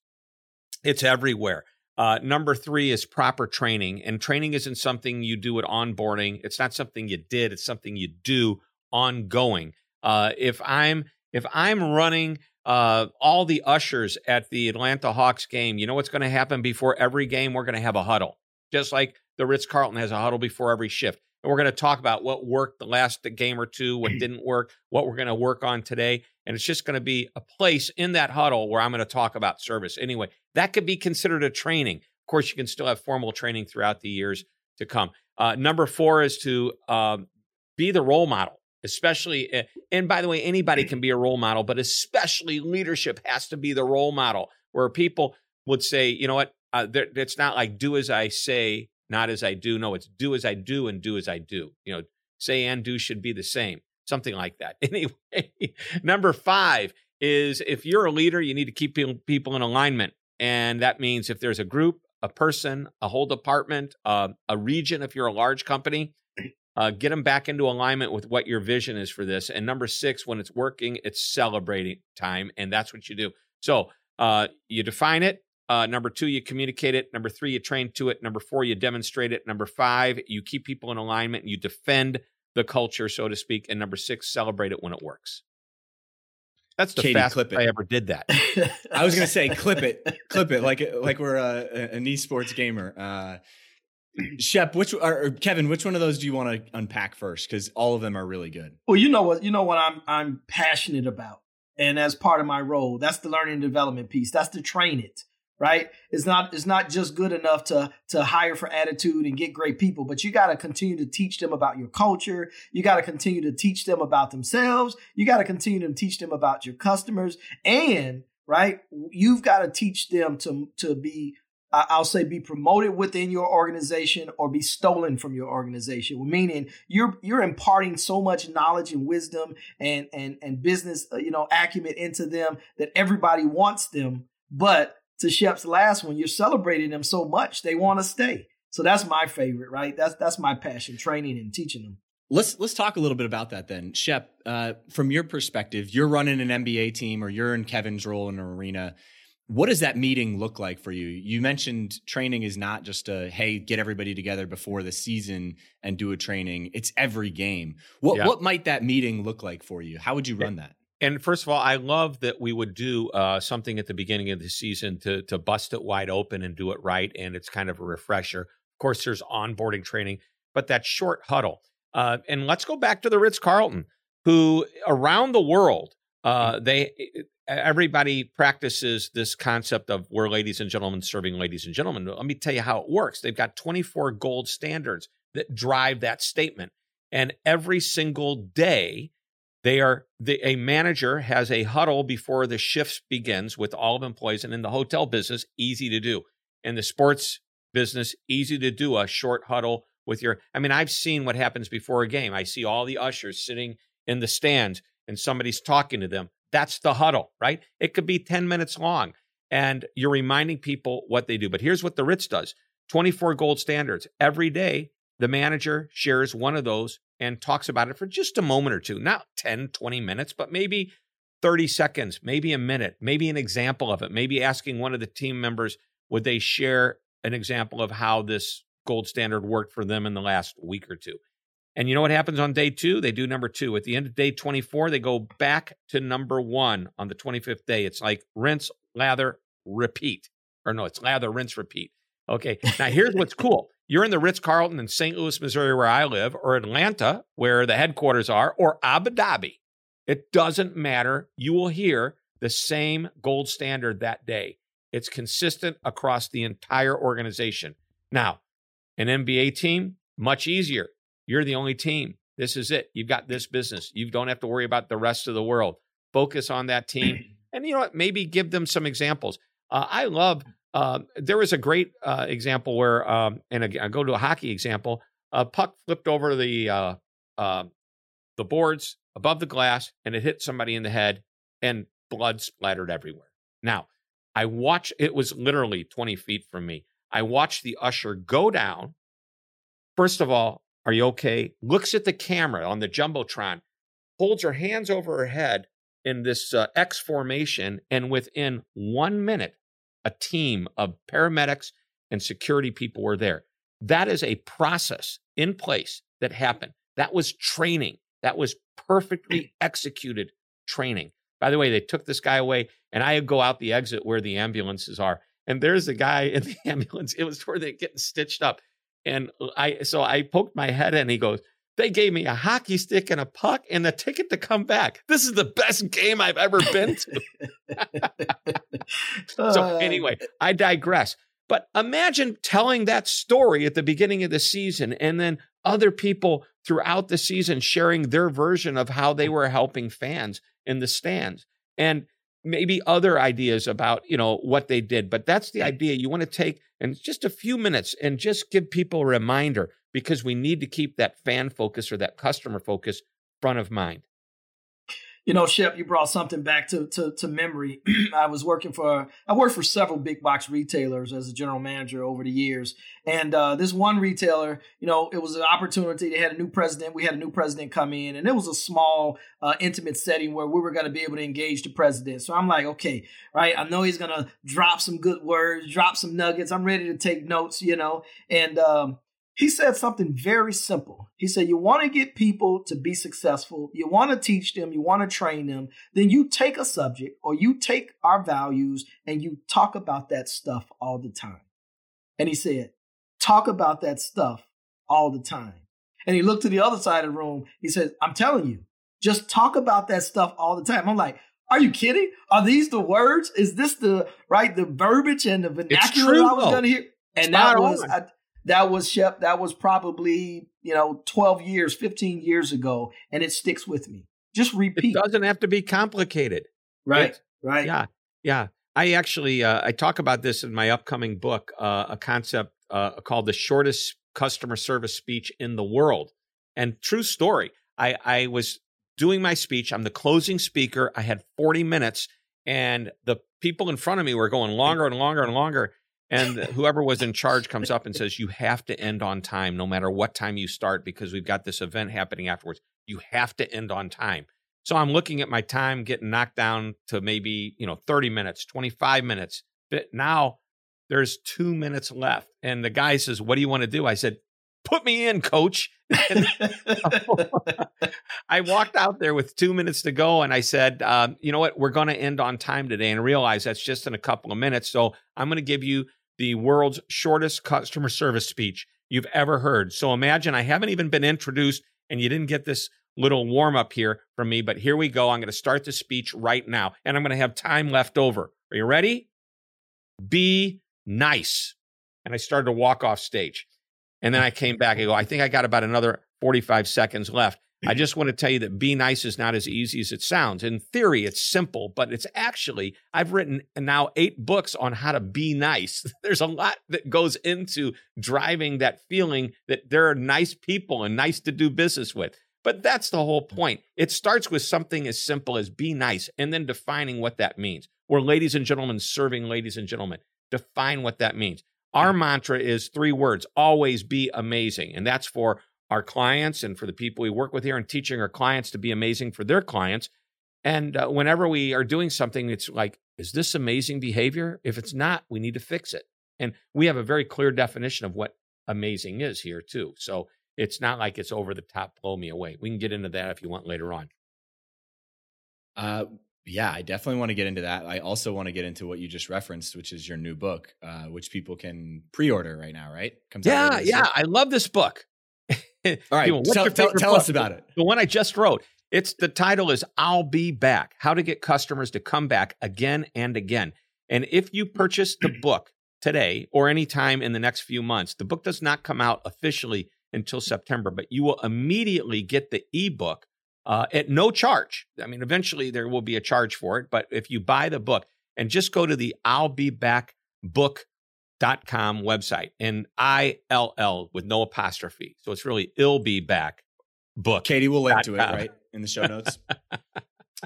[SPEAKER 3] It's everywhere. Uh, number three is proper training. And training isn't something you do at onboarding. It's not something you did. It's something you do ongoing. Uh, if I'm if I'm running uh, all the ushers at the Atlanta Hawks game, you know what's going to happen before every game? We're going to have a huddle, just like the Ritz Carlton has a huddle before every shift. And we're going to talk about what worked the last game or two, what didn't work, what we're going to work on today. And it's just going to be a place in that huddle where I'm going to talk about service. Anyway, that could be considered a training. Of course, you can still have formal training throughout the years to come. Uh, number four is to uh, be the role model, especially. Eh, and by the way, anybody can be a role model, but especially leadership has to be the role model where people would say, you know what, uh, it's not like do as I say, not as I do. No, it's do as I do and do as I do. You know, say and do should be the same, something like that. Anyway, number five is if you're a leader, you need to keep people in alignment. And that means if there's a group, a person, a whole department, uh, a region, if you're a large company, uh, get them back into alignment with what your vision is for this. And number six, when it's working, it's celebrating time. And that's what you do. So uh, you define it, uh, number two, you communicate it. Number three, you train to it. Number four, you demonstrate it. Number five, you keep people in alignment and you defend the culture, so to speak. And number six, celebrate it when it works. That's the Katie, fastest I ever did that.
[SPEAKER 1] I was going to say, clip it, clip it, like like we're a, an esports gamer. Uh, Shep, which or, Kevin, which one of those do you want to unpack first? Because all of them are really good.
[SPEAKER 2] Well, you know what you know what I'm I'm passionate about, and as part of my role, that's the learning and development piece. That's to train it right? It's not it's not just good enough to to hire for attitude and get great people but you got to continue to teach them about your culture. You got to continue to teach them about themselves. You got to continue to teach them about your customers. And right you've got to teach them to to be I'll say be promoted within your organization or be stolen from your organization. Meaning you're you're imparting so much knowledge and wisdom and and and business uh, you know acumen into them that everybody wants them, but to Shep's last one, you're celebrating them so much they want to stay. So that's my favorite, right? That's that's my passion, training and teaching them.
[SPEAKER 1] Let's let's talk a little bit about that then, Shep. Uh, from your perspective, you're running an NBA team, or you're in Kevin's role in an arena. What does that meeting look like for you? You mentioned training is not just a hey, get everybody together before the season and do a training. It's every game. What yeah. what might that meeting look like for you? How would you run that?
[SPEAKER 3] And first of all, I love that we would do uh, something at the beginning of the season to to bust it wide open and do it right, and it's kind of a refresher. Of course, there's onboarding training, but that short huddle. Uh, and let's go back to the Ritz Carlton, who around the world, uh, they everybody practices this concept of we're ladies and gentlemen serving ladies and gentlemen. Let me tell you how it works. They've got 24 gold standards that drive that statement, and every single day they are the, a manager has a huddle before the shift begins with all of employees, and in the hotel business, easy to do. In the sports business, easy to do a short huddle with your. I mean, I've seen what happens before a game. I see all the ushers sitting in the stands, and somebody's talking to them. That's the huddle, right? It could be ten minutes long, and you're reminding people what they do. But here's what the Ritz does: 24 gold standards every day. The manager shares one of those and talks about it for just a moment or two, not 10, 20 minutes, but maybe 30 seconds, maybe a minute, maybe an example of it, maybe asking one of the team members, would they share an example of how this gold standard worked for them in the last week or two? And you know what happens on day two? They do number two. At the end of day 24, they go back to number one on the 25th day. It's like rinse, lather, repeat. Or no, it's lather, rinse, repeat. Okay. Now here's what's cool you're in the Ritz Carlton in St. Louis, Missouri, where I live, or Atlanta, where the headquarters are, or Abu Dhabi, it doesn't matter. You will hear the same gold standard that day. It's consistent across the entire organization. Now, an NBA team, much easier. You're the only team. This is it. You've got this business. You don't have to worry about the rest of the world. focus on that team, and you know what? Maybe give them some examples. Uh, I love. Uh, there was a great uh, example where, um, and I go to a hockey example. A puck flipped over the uh, uh, the boards above the glass, and it hit somebody in the head, and blood splattered everywhere. Now, I watch. It was literally twenty feet from me. I watched the usher go down. First of all, are you okay? Looks at the camera on the jumbotron, holds her hands over her head in this uh, X formation, and within one minute, a team of paramedics and security people were there. That is a process in place that happened. That was training. That was perfectly executed training. By the way, they took this guy away, and I go out the exit where the ambulances are, and there's a guy in the ambulance. It was where they're getting stitched up. And I so I poked my head in. He goes, They gave me a hockey stick and a puck and a ticket to come back. This is the best game I've ever been to. so uh. anyway, I digress. But imagine telling that story at the beginning of the season and then other people throughout the season sharing their version of how they were helping fans in the stands. And maybe other ideas about you know what they did but that's the idea. You want to take and just a few minutes and just give people a reminder because we need to keep that fan focus or that customer focus front of mind
[SPEAKER 2] you know, Shep, you brought something back to to, to memory. I was working for I worked for several big box retailers as a general manager over the years, and uh, this one retailer, you know, it was an opportunity. They had a new president. We had a new president come in, and it was a small, uh, intimate setting where we were going to be able to engage the president. So I'm like, okay, right. I know he's going to drop some good words, drop some nuggets. I'm ready to take notes, you know, and um, he said something very simple. He said, You want to get people to be successful, you want to teach them, you want to train them, then you take a subject or you take our values and you talk about that stuff all the time. And he said, Talk about that stuff all the time. And he looked to the other side of the room. He said, I'm telling you, just talk about that stuff all the time. I'm like, are you kidding? Are these the words? Is this the right the verbiage and the vernacular I was going to hear? And Spot that was I, that was Shep, that was probably, you know, 12 years, 15 years ago, and it sticks with me. Just repeat.
[SPEAKER 3] It doesn't have to be complicated.
[SPEAKER 2] Right. It, right.
[SPEAKER 3] Yeah. Yeah. I actually uh, I talk about this in my upcoming book, uh, a concept uh, called the shortest customer service speech in the world. And true story, I, I was doing my speech. I'm the closing speaker. I had 40 minutes, and the people in front of me were going longer and longer and longer. And whoever was in charge comes up and says, You have to end on time no matter what time you start because we've got this event happening afterwards. You have to end on time. So I'm looking at my time getting knocked down to maybe, you know, 30 minutes, 25 minutes. But now there's two minutes left. And the guy says, What do you want to do? I said, Put me in, coach. I walked out there with two minutes to go and I said, um, You know what? We're going to end on time today and realize that's just in a couple of minutes. So I'm going to give you the world's shortest customer service speech you've ever heard. So imagine I haven't even been introduced and you didn't get this little warm up here from me, but here we go. I'm going to start the speech right now and I'm going to have time left over. Are you ready? Be nice. And I started to walk off stage. And then I came back. I go, I think I got about another 45 seconds left. I just want to tell you that be nice is not as easy as it sounds. In theory, it's simple, but it's actually, I've written now eight books on how to be nice. There's a lot that goes into driving that feeling that there are nice people and nice to do business with. But that's the whole point. It starts with something as simple as be nice and then defining what that means. We're ladies and gentlemen serving ladies and gentlemen. Define what that means. Our hmm. mantra is three words always be amazing. And that's for our clients and for the people we work with here and teaching our clients to be amazing for their clients. And uh, whenever we are doing something, it's like, is this amazing behavior? If it's not, we need to fix it. And we have a very clear definition of what amazing is here, too. So it's not like it's over the top, blow me away. We can get into that if you want later on.
[SPEAKER 1] Uh, yeah, I definitely want to get into that. I also want to get into what you just referenced, which is your new book, uh, which people can pre-order right now, right?
[SPEAKER 3] Comes yeah, yeah. I love this book.
[SPEAKER 1] All right, tell, tell, tell us about it.
[SPEAKER 3] The one I just wrote. It's the title is "I'll Be Back: How to Get Customers to Come Back Again and Again." And if you purchase the book today or anytime in the next few months, the book does not come out officially until September, but you will immediately get the ebook uh, at no charge. I mean, eventually there will be a charge for it, but if you buy the book and just go to the I'll Be Back book.com website and ILL with no apostrophe. So it's really ill be back book.
[SPEAKER 1] Katie will link to it right in the show notes.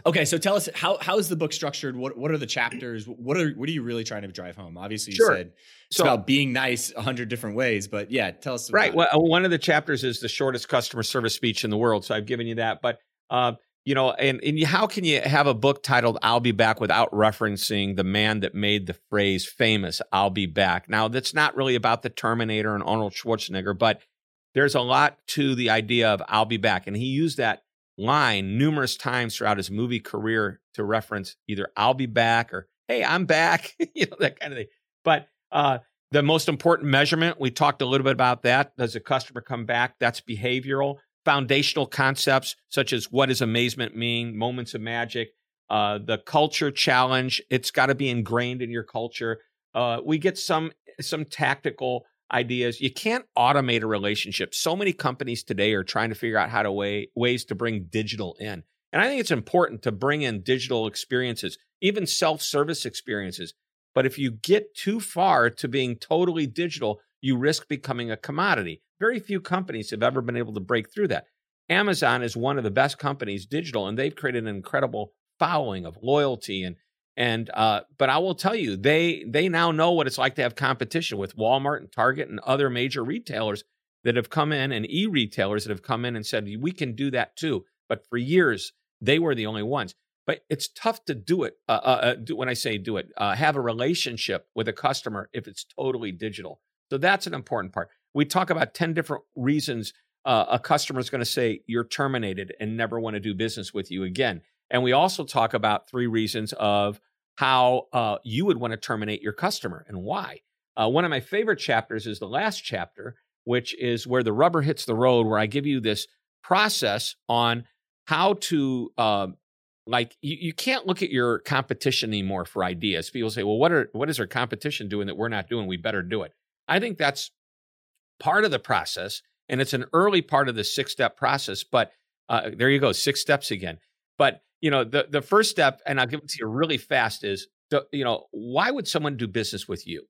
[SPEAKER 1] okay, so tell us how how is the book structured? What what are the chapters? What are what are you really trying to drive home? Obviously, you sure. said it's so, about being nice a hundred different ways, but yeah, tell us.
[SPEAKER 3] Right. Well, one of the chapters is the shortest customer service speech in the world, so I've given you that. But uh, you know, and, and how can you have a book titled I'll Be Back without referencing the man that made the phrase famous, I'll be back? Now, that's not really about the Terminator and Arnold Schwarzenegger, but there's a lot to the idea of I'll be back. And he used that line numerous times throughout his movie career to reference either I'll be back or hey, I'm back, you know, that kind of thing. But uh, the most important measurement, we talked a little bit about that. Does a customer come back? That's behavioral foundational concepts such as what does amazement mean, moments of magic, uh, the culture challenge. It's got to be ingrained in your culture. Uh, we get some some tactical ideas. You can't automate a relationship. So many companies today are trying to figure out how to way, ways to bring digital in. And I think it's important to bring in digital experiences, even self-service experiences. But if you get too far to being totally digital, you risk becoming a commodity. Very few companies have ever been able to break through that. Amazon is one of the best companies digital, and they've created an incredible following of loyalty and and uh, but I will tell you, they they now know what it's like to have competition with Walmart and Target and other major retailers that have come in and e-retailers that have come in and said we can do that too. But for years they were the only ones. But it's tough to do it. Uh, uh, uh do, when I say do it, uh, have a relationship with a customer if it's totally digital. So that's an important part. We talk about 10 different reasons uh, a customer is going to say you're terminated and never want to do business with you again. And we also talk about three reasons of how uh, you would want to terminate your customer and why. Uh, one of my favorite chapters is the last chapter, which is where the rubber hits the road, where I give you this process on how to uh, like you, you can't look at your competition anymore for ideas. People say, well, what are what is our competition doing that we're not doing? We better do it. I think that's part of the process, and it's an early part of the six step process. But uh, there you go, six steps again. But you know, the the first step, and I'll give it to you really fast, is the, you know, why would someone do business with you?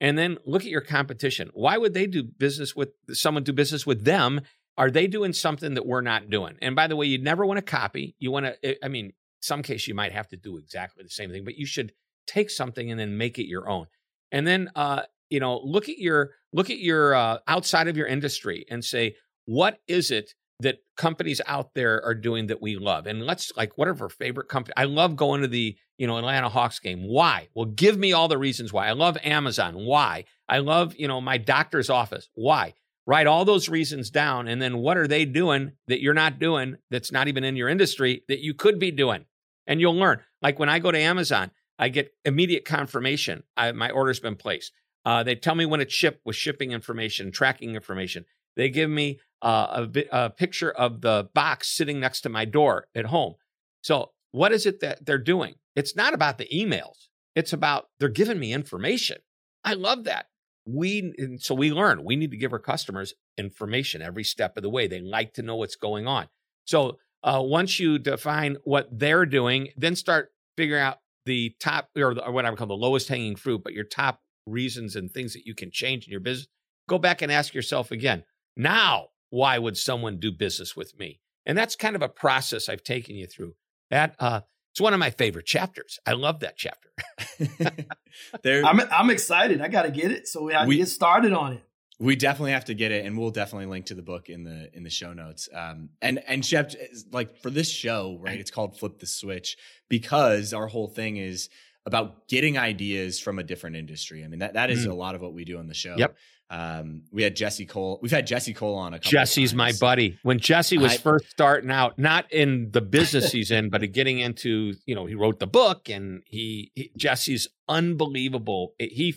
[SPEAKER 3] And then look at your competition. Why would they do business with someone do business with them? Are they doing something that we're not doing? And by the way, you never want to copy. You want to, I mean, some case you might have to do exactly the same thing, but you should take something and then make it your own. And then uh, you know look at your look at your uh, outside of your industry and say what is it that companies out there are doing that we love? And let's like whatever favorite company i love going to the you know atlanta hawks game. Why? Well give me all the reasons why. I love amazon. Why? I love you know my doctor's office. Why? Write all those reasons down and then what are they doing that you're not doing that's not even in your industry that you could be doing? And you'll learn. Like when i go to amazon i get immediate confirmation I, my order's been placed uh, they tell me when it's shipped with shipping information, tracking information. They give me uh, a, a picture of the box sitting next to my door at home. So, what is it that they're doing? It's not about the emails. It's about they're giving me information. I love that. We so we learn we need to give our customers information every step of the way. They like to know what's going on. So uh, once you define what they're doing, then start figuring out the top or, or what I would call the lowest hanging fruit, but your top reasons and things that you can change in your business, go back and ask yourself again, now, why would someone do business with me? And that's kind of a process I've taken you through. That uh, it's one of my favorite chapters. I love that chapter.
[SPEAKER 2] there, I'm I'm excited. I got to get it, so we have we, to get started on it.
[SPEAKER 1] We definitely have to get it, and we'll definitely link to the book in the in the show notes. Um, and and Jeff, like for this show, right? It's called Flip the Switch because our whole thing is about getting ideas from a different industry. I mean, that, that is mm. a lot of what we do on the show.
[SPEAKER 3] Yep.
[SPEAKER 1] Um, we had Jesse Cole. We've had Jesse Cole on a couple
[SPEAKER 3] Jesse's my buddy. When Jesse was I, first starting out, not in the business he's in, but getting into, you know, he wrote the book and he, he Jesse's unbelievable. He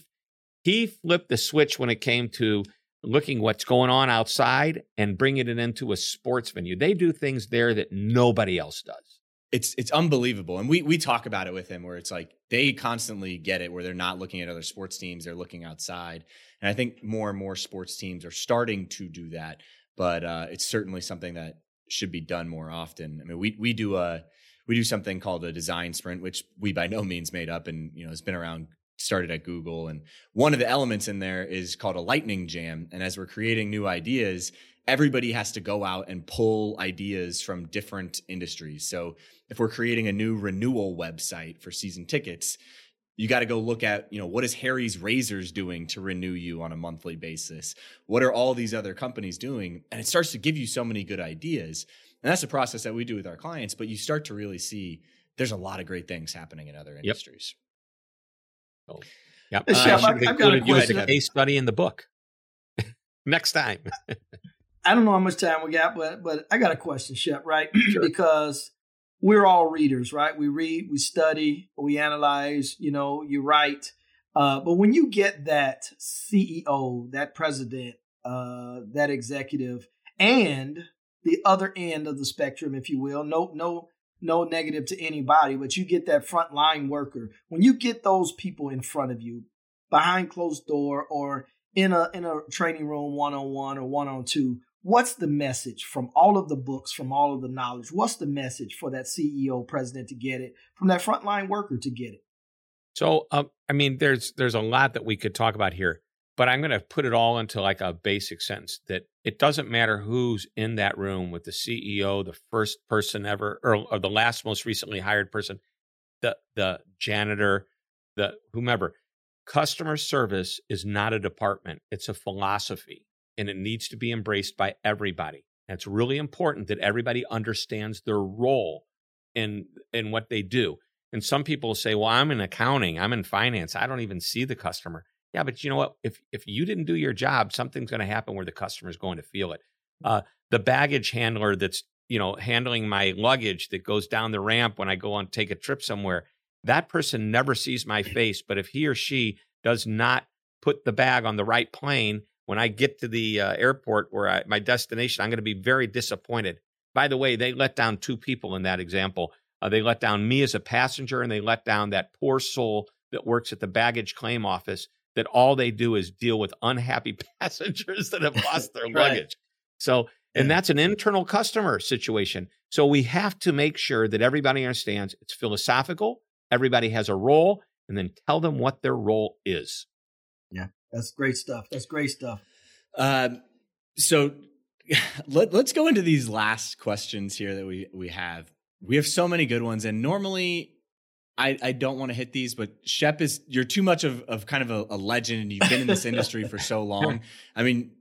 [SPEAKER 3] he flipped the switch when it came to looking what's going on outside and bringing it into a sports venue. They do things there that nobody else does
[SPEAKER 1] it's it's unbelievable and we we talk about it with him where it's like they constantly get it where they're not looking at other sports teams they're looking outside and i think more and more sports teams are starting to do that but uh, it's certainly something that should be done more often. I mean, we we do a we do something called a design sprint, which we by no means made up, and you know has been around started at Google. And one of the elements in there is called a lightning jam. And as we're creating new ideas, everybody has to go out and pull ideas from different industries. So if we're creating a new renewal website for season tickets, you got to go look at, you know, what is Harry's Razors doing to renew you on a monthly basis? What are all these other companies doing? And it starts to give you so many good ideas. And that's the process that we do with our clients, but you start to really see there's a lot of great things happening in other industries.
[SPEAKER 3] Yep. yep. Uh, Shep, I, I've got a question. a case study in the book. Next time.
[SPEAKER 2] I don't know how much time we got, but but I got a question, Shep, right? Sure. because we're all readers, right? We read, we study, we analyze, you know, you write. Uh, but when you get that CEO, that president, uh, that executive, and the other end of the spectrum, if you will, no, no, no negative to anybody, but you get that frontline worker. When you get those people in front of you, behind closed door, or in a in a training room, one on one or one on two, what's the message from all of the books, from all of the knowledge? What's the message for that CEO president to get it, from that frontline worker to get it?
[SPEAKER 3] So, um, I mean, there's there's a lot that we could talk about here, but I'm going to put it all into like a basic sentence that it doesn't matter who's in that room with the CEO, the first person ever, or, or the last most recently hired person, the the janitor, the whomever. Customer service is not a department; it's a philosophy and it needs to be embraced by everybody. And it's really important that everybody understands their role in in what they do. And some people say, "Well, I'm in accounting, I'm in finance, I don't even see the customer." Yeah, but you know what? If if you didn't do your job, something's going to happen where the customer is going to feel it. Uh, the baggage handler that's you know handling my luggage that goes down the ramp when I go on take a trip somewhere, that person never sees my face. But if he or she does not put the bag on the right plane when I get to the uh, airport where I, my destination, I'm going to be very disappointed. By the way, they let down two people in that example. Uh, they let down me as a passenger, and they let down that poor soul that works at the baggage claim office. That all they do is deal with unhappy passengers that have lost their right. luggage. So, and that's an internal customer situation. So we have to make sure that everybody understands it's philosophical. Everybody has a role, and then tell them what their role is.
[SPEAKER 2] That's great stuff. That's great stuff.
[SPEAKER 1] Um, so let, let's go into these last questions here that we we have. We have so many good ones, and normally I, I don't want to hit these, but Shep is you're too much of, of kind of a, a legend, and you've been in this industry for so long. I mean,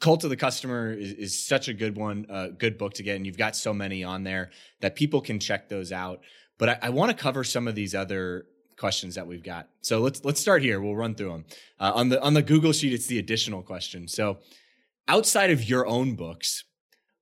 [SPEAKER 1] Cult of the Customer is, is such a good one, a uh, good book to get, and you've got so many on there that people can check those out. But I, I want to cover some of these other questions that we've got. So let's let's start here. We'll run through them. Uh, on the on the Google sheet, it's the additional question. So outside of your own books,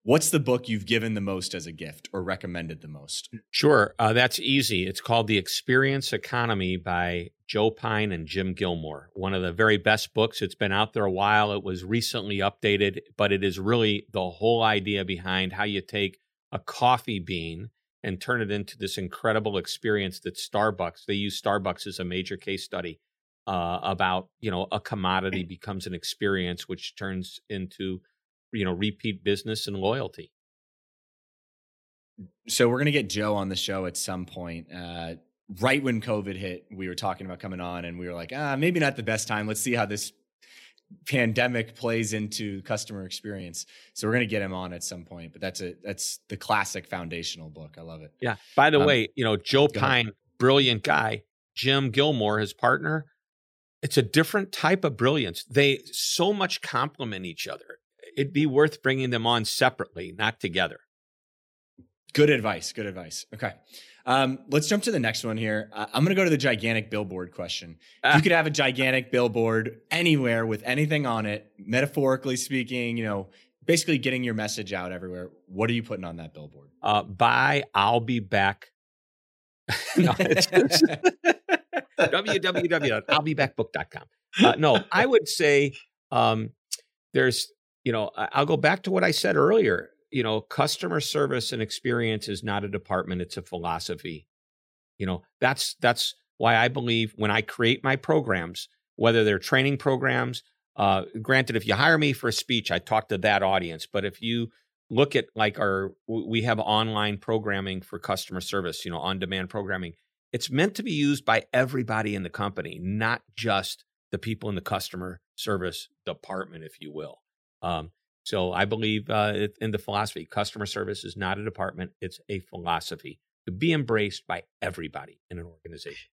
[SPEAKER 1] what's the book you've given the most as a gift or recommended the most?
[SPEAKER 3] Sure, uh, that's easy. It's called The Experience Economy by Joe Pine and Jim Gilmore. One of the very best books. It's been out there a while. It was recently updated, but it is really the whole idea behind how you take a coffee bean and turn it into this incredible experience that Starbucks, they use Starbucks as a major case study uh, about, you know, a commodity becomes an experience, which turns into, you know, repeat business and loyalty.
[SPEAKER 1] So we're going to get Joe on the show at some point. Uh, right when COVID hit, we were talking about coming on and we were like, ah, maybe not the best time. Let's see how this pandemic plays into customer experience. So we're going to get him on at some point, but that's a that's the classic foundational book. I love it.
[SPEAKER 3] Yeah. By the um, way, you know, Joe Pine, brilliant guy, Jim Gilmore, his partner, it's a different type of brilliance. They so much complement each other. It'd be worth bringing them on separately, not together.
[SPEAKER 1] Good advice. Good advice. Okay. Um, let's jump to the next one here. Uh, I'm going to go to the gigantic billboard question. Ah. If you could have a gigantic billboard anywhere with anything on it, metaphorically speaking, you know, basically getting your message out everywhere, what are you putting on that billboard?
[SPEAKER 3] Uh, buy, I'll be back. no, www.illbebackbook.com. Uh, no, I would say um, there's, you know, I'll go back to what I said earlier you know, customer service and experience is not a department, it's a philosophy. You know, that's that's why I believe when I create my programs, whether they're training programs, uh, granted, if you hire me for a speech, I talk to that audience. But if you look at like our we have online programming for customer service, you know, on demand programming. It's meant to be used by everybody in the company, not just the people in the customer service department, if you will. Um, so I believe uh, in the philosophy customer service is not a department, it's a philosophy to be embraced by everybody in an organization.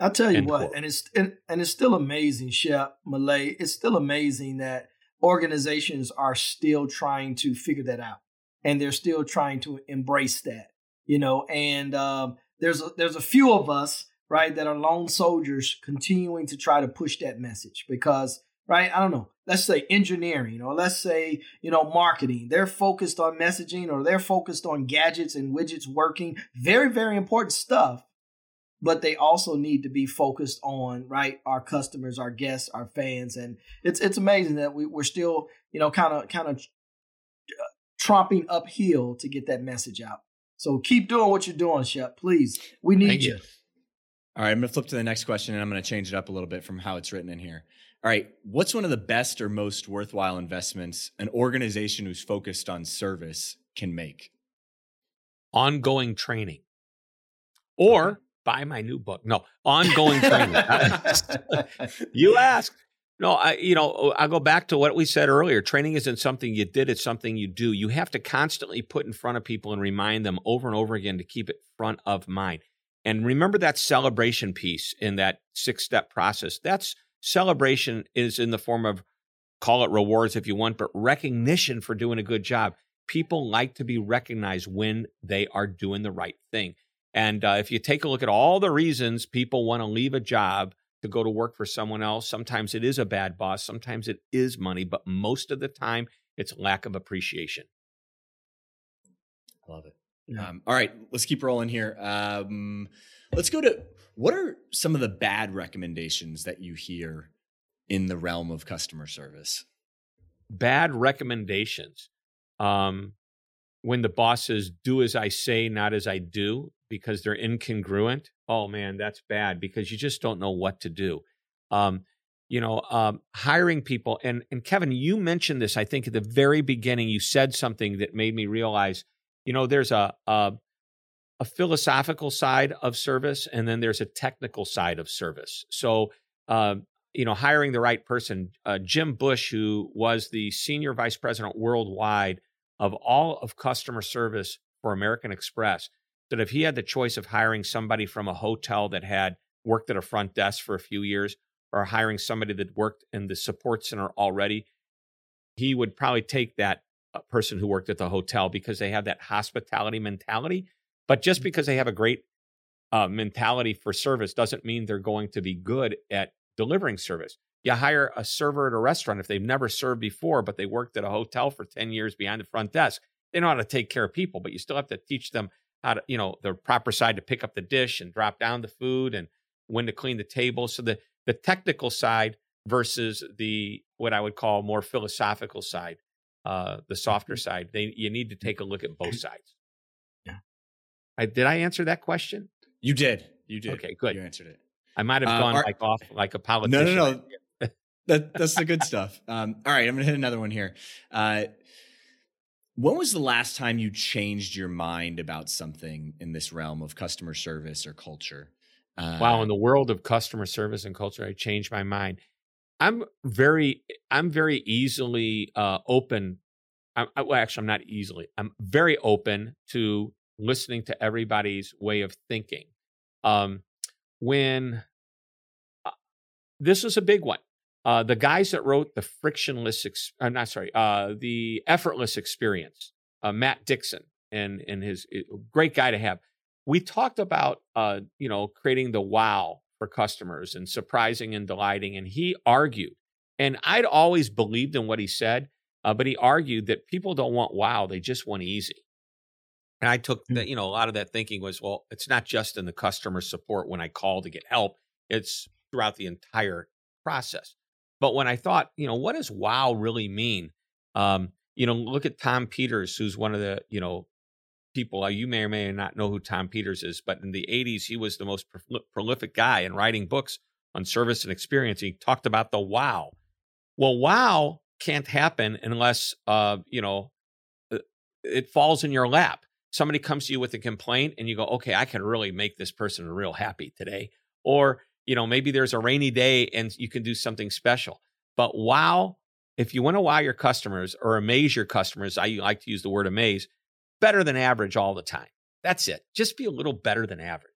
[SPEAKER 2] I'll tell you End what, quote. and it's and, and it's still amazing, Shep Malay. It's still amazing that organizations are still trying to figure that out, and they're still trying to embrace that. You know, and um, there's a, there's a few of us right that are lone soldiers continuing to try to push that message because right? I don't know. Let's say engineering or let's say you know marketing. They're focused on messaging or they're focused on gadgets and widgets working. Very very important stuff. But they also need to be focused on right our customers our guests our fans. And it's it's amazing that we, we're still you know kind of kind of uh, tromping uphill to get that message out. So keep doing what you're doing shep. Please. We need you. you.
[SPEAKER 1] All right i'm going to flip to the next question and i'm going to change it up a little bit from how it's written in here all right what's one of the best or most worthwhile investments an organization who's focused on service can make
[SPEAKER 3] ongoing training or buy my new book. No, ongoing training. you ask. No, I you know, I go back to what we said earlier. Training isn't something you did, it's something you do. You have to constantly put in front of people and remind them over and over again to keep it front of mind. And remember that celebration piece in that six-step process. That's celebration is in the form of call it rewards if you want, but recognition for doing a good job. People like to be recognized when they are doing the right thing. And uh, if you take a look at all the reasons people want to leave a job to go to work for someone else, sometimes it is a bad boss, sometimes it is money, but most of the time it's lack of appreciation.
[SPEAKER 1] I love it. Yeah. Um, all right, let's keep rolling here. Um, let's go to what are some of the bad recommendations that you hear in the realm of customer service?
[SPEAKER 3] Bad recommendations. Um, when the boss says, do as I say, not as I do, because they're incongruent, oh man, that's bad because you just don't know what to do. Um, you know, um, hiring people, and and Kevin, you mentioned this. I think at the very beginning, you said something that made me realize, you know, there's a a, a philosophical side of service, and then there's a technical side of service. So, uh, you know, hiring the right person. Uh, Jim Bush, who was the senior vice president worldwide of all of customer service for American Express, that if he had the choice of hiring somebody from a hotel that had worked at a front desk for a few years or hiring somebody that worked in the support center already, he would probably take that uh, person who worked at the hotel because they have that hospitality mentality. But just mm-hmm. because they have a great uh, mentality for service doesn't mean they're going to be good at delivering service. You hire a server at a restaurant if they've never served before, but they worked at a hotel for 10 years behind the front desk. They know how to take care of people, but you still have to teach them how to, you know, the proper side to pick up the dish and drop down the food and when to clean the table. So the the technical side versus the what I would call more philosophical side, uh, the softer mm-hmm. side. They you need to take a look at both sides. I, did I answer that question?
[SPEAKER 1] You did. You did.
[SPEAKER 3] Okay, good.
[SPEAKER 1] You answered it.
[SPEAKER 3] I might have uh, gone like off like a politician.
[SPEAKER 1] No, no, no. that, that's the good stuff. Um, all right, I'm gonna hit another one here. Uh, when was the last time you changed your mind about something in this realm of customer service or culture?
[SPEAKER 3] Uh, wow, in the world of customer service and culture, I changed my mind. I'm very, I'm very easily uh, open. I, I, well, actually, I'm not easily. I'm very open to listening to everybody's way of thinking. Um, when uh, this is a big one, uh, the guys that wrote the frictionless, ex- uh, not sorry, uh, the effortless experience, uh, Matt Dixon, and and his great guy to have. We talked about uh, you know creating the wow for customers and surprising and delighting, and he argued, and I'd always believed in what he said, but he argued that people don't want wow, they just want easy. And I took that, hmm. you know, a lot of that thinking was, well, it's not just in the customer support when I call to get help, it's throughout the entire process. But when I thought, you know, what does wow really mean? Um, you know, look at Tom Peters, who's one of the, you know, people uh, you may or may not know who Tom Peters is, but in the 80s, he was the most pro- prolific guy in writing books on service and experience. He talked about the wow. Well, wow can't happen unless, uh, you know, uh, it falls in your lap. Somebody comes to you with a complaint and you go, okay, I can really make this person real happy today. Or, you know, maybe there's a rainy day and you can do something special. But wow, if you want to wow your customers or amaze your customers, I like to use the word amaze, better than average all the time. That's it. Just be a little better than average,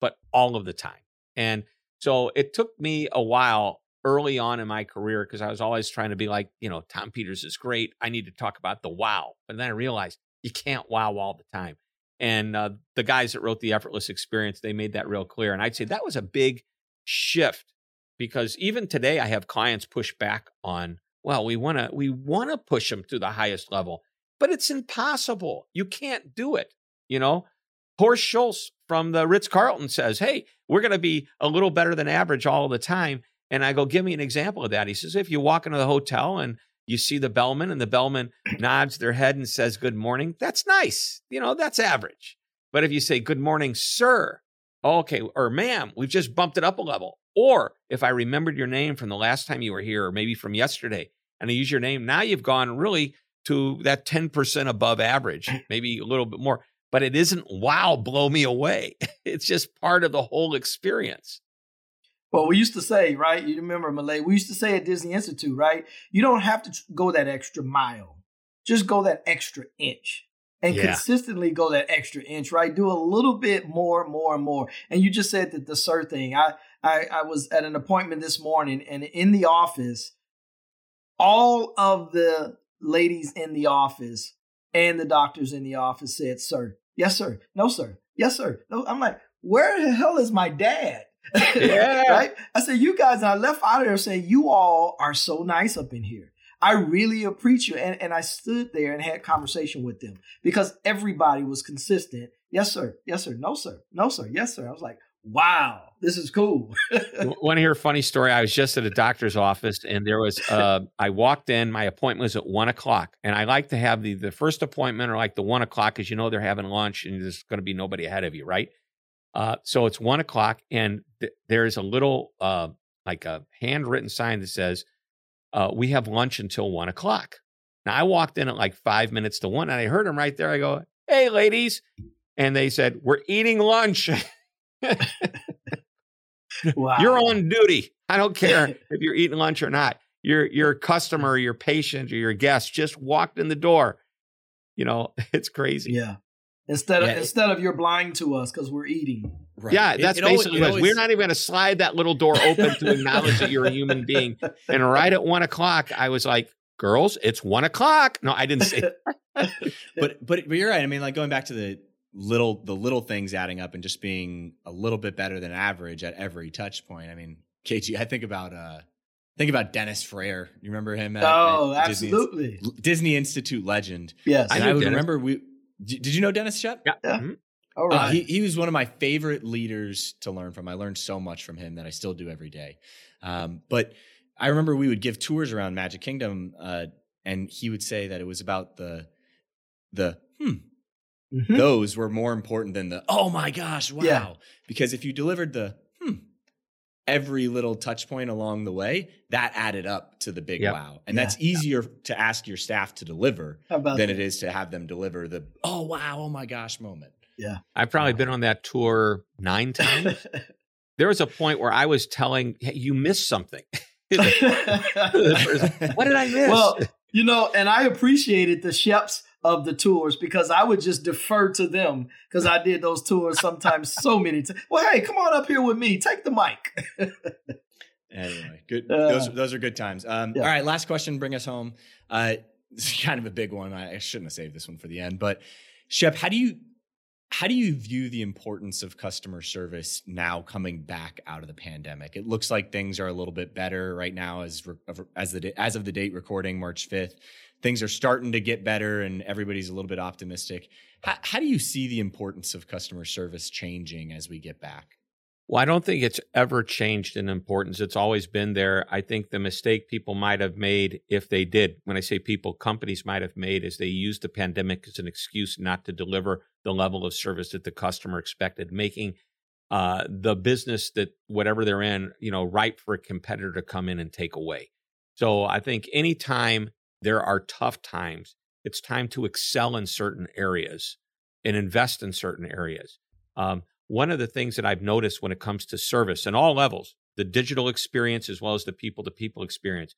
[SPEAKER 3] but all of the time. And so it took me a while early on in my career because I was always trying to be like, you know, Tom Peters is great. I need to talk about the wow. But then I realized you can't wow all the time. And uh, the guys that wrote the effortless experience, they made that real clear. And I'd say that was a big shift because even today I have clients push back on, well, we want to we want to push them to the highest level, but it's impossible. You can't do it. You know, Horst Schulze from the Ritz Carlton says, Hey, we're going to be a little better than average all the time. And I go, Give me an example of that. He says, If you walk into the hotel and you see the bellman and the bellman nods their head and says, Good morning, that's nice. You know, that's average. But if you say, Good morning, sir, okay, or ma'am, we've just bumped it up a level. Or if I remembered your name from the last time you were here, or maybe from yesterday, and I use your name, now you've gone really to that 10% above average, maybe a little bit more but it isn't wow, blow me away. It's just part of the whole experience.
[SPEAKER 2] Well, we used to say, right? You remember Malay? We used to say at Disney Institute, right? You don't have to go that extra mile. Just go that extra inch and yeah. consistently go that extra inch, right? Do a little bit more, more, and more. And you just said that the sir thing. I, I, I was at an appointment this morning, and in the office, all of the ladies in the office and the doctors in the office said, "Sir, Yes, sir. No, sir. Yes, sir. No. I'm like, where the hell is my dad? Yeah. right? I said, you guys, and I left out of there saying, you all are so nice up in here. I really appreciate you. And, and I stood there and had conversation with them because everybody was consistent. Yes, sir. Yes, sir. No, sir. No, sir. Yes, sir. I was like, wow, this is cool.
[SPEAKER 3] Want to hear a funny story? I was just at a doctor's office and there was, uh, I walked in, my appointment was at one o'clock. And I like to have the, the first appointment or like the one o'clock because you know they're having lunch and there's going to be nobody ahead of you, right? Uh, so it's one o'clock and th- there's a little, uh, like a handwritten sign that says, uh, we have lunch until one o'clock. Now I walked in at like five minutes to one and I heard him right there. I go, Hey ladies. And they said, we're eating lunch. wow. You're on duty. I don't care if you're eating lunch or not. Your your customer, your patient, or your guest just walked in the door. You know, it's crazy.
[SPEAKER 2] Yeah. Instead of yeah. instead of you're blind to us because we're eating.
[SPEAKER 3] Right. Yeah, that's it, it basically always, we're not even going to slide that little door open to acknowledge that you're a human being. And right at one o'clock, I was like, "Girls, it's one o'clock." No, I didn't say.
[SPEAKER 1] but but but you're right. I mean, like going back to the little the little things adding up and just being a little bit better than average at every touch point. I mean, KG, I think about uh think about Dennis Frere. You remember him?
[SPEAKER 2] At, oh, at absolutely.
[SPEAKER 1] Disney, Disney, Institute legend.
[SPEAKER 2] Yes,
[SPEAKER 1] and I, I would remember we. Did you know Dennis Shep?
[SPEAKER 3] Yeah. yeah. Mm-hmm.
[SPEAKER 2] All right. Uh,
[SPEAKER 1] he, he was one of my favorite leaders to learn from. I learned so much from him that I still do every day. Um, but I remember we would give tours around Magic Kingdom, uh, and he would say that it was about the the hmm Mm-hmm. Those were more important than the, oh my gosh, wow. Yeah. Because if you delivered the, every little touch point along the way, that added up to the big yep. wow. And yeah. that's easier to ask your staff to deliver than that? it is to have them deliver the, oh wow, oh my gosh moment.
[SPEAKER 2] Yeah.
[SPEAKER 3] I've probably wow. been on that tour nine times. there was a point where I was telling, hey, you missed something. what did I miss?
[SPEAKER 2] Well, you know, and I appreciated the Sheps of the tours because I would just defer to them because I did those tours sometimes so many times. Well, hey, come on up here with me. Take the mic.
[SPEAKER 1] anyway, good. Uh, those those are good times. Um, yeah. All right, last question. Bring us home. Uh, this is kind of a big one. I, I shouldn't have saved this one for the end, but Shep, how do you how do you view the importance of customer service now coming back out of the pandemic? It looks like things are a little bit better right now as as the as of the date recording March 5th things are starting to get better and everybody's a little bit optimistic. How, how do you see the importance of customer service changing as we get back?
[SPEAKER 3] Well, I don't think it's ever changed in importance. It's always been there. I think the mistake people might have made, if they did, when I say people, companies might have made, is they used the pandemic as an excuse not to deliver the level of service that the customer expected, making uh, the business that whatever they're in, you know, ripe for a competitor to come in and take away. So I think anytime there are tough times, it's time to excel in certain areas and invest in certain areas. Um, one of the things that I've noticed when it comes to service and all levels, the digital experience as well as the people to people experience,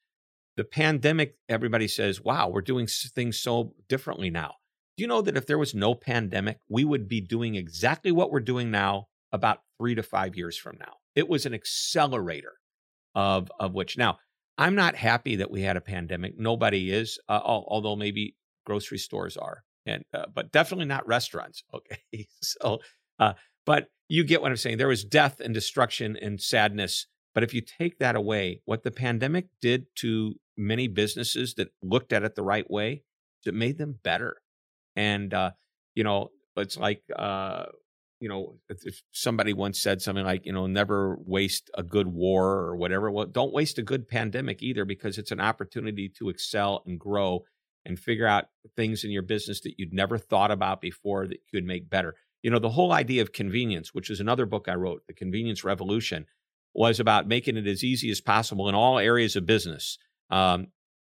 [SPEAKER 3] the pandemic, everybody says, wow, we're doing things so differently now. Do you know that if there was no pandemic, we would be doing exactly what we're doing now about three to five years from now? It was an accelerator of, of which. Now, I'm not happy that we had a pandemic. Nobody is, uh, although maybe grocery stores are, and uh, but definitely not restaurants. Okay, so uh, but you get what I'm saying. There was death and destruction and sadness. But if you take that away, what the pandemic did to many businesses that looked at it the right way, it made them better. And uh, you know, it's like uh, you know, if somebody once said something like, you know, never waste a good war or whatever. Well, don't waste a good pandemic either because it's an opportunity to excel and grow and figure out things in your business that you'd never thought about before that you could make better. You know, the whole idea of convenience, which is another book I wrote, The Convenience Revolution, was about making it as easy as possible in all areas of business. Um,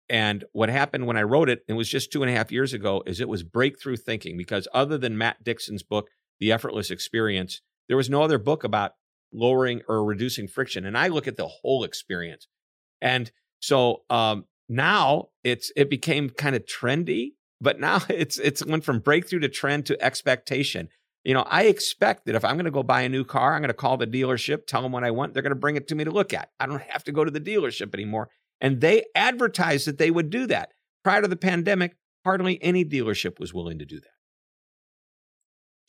[SPEAKER 3] and what happened when I wrote it, it was just two and a half years ago, is it was breakthrough thinking because other than Matt Dixon's book, the effortless experience. There was no other book about lowering or reducing friction. And I look at the whole experience. And so um, now it's it became kind of trendy, but now it's it's went from breakthrough to trend to expectation. You know, I expect that if I'm going to go buy a new car, I'm going to call the dealership, tell them what I want. They're going to bring it to me to look at. I don't have to go to the dealership anymore. And they advertised that they would do that. Prior to the pandemic, hardly any dealership was willing to do that.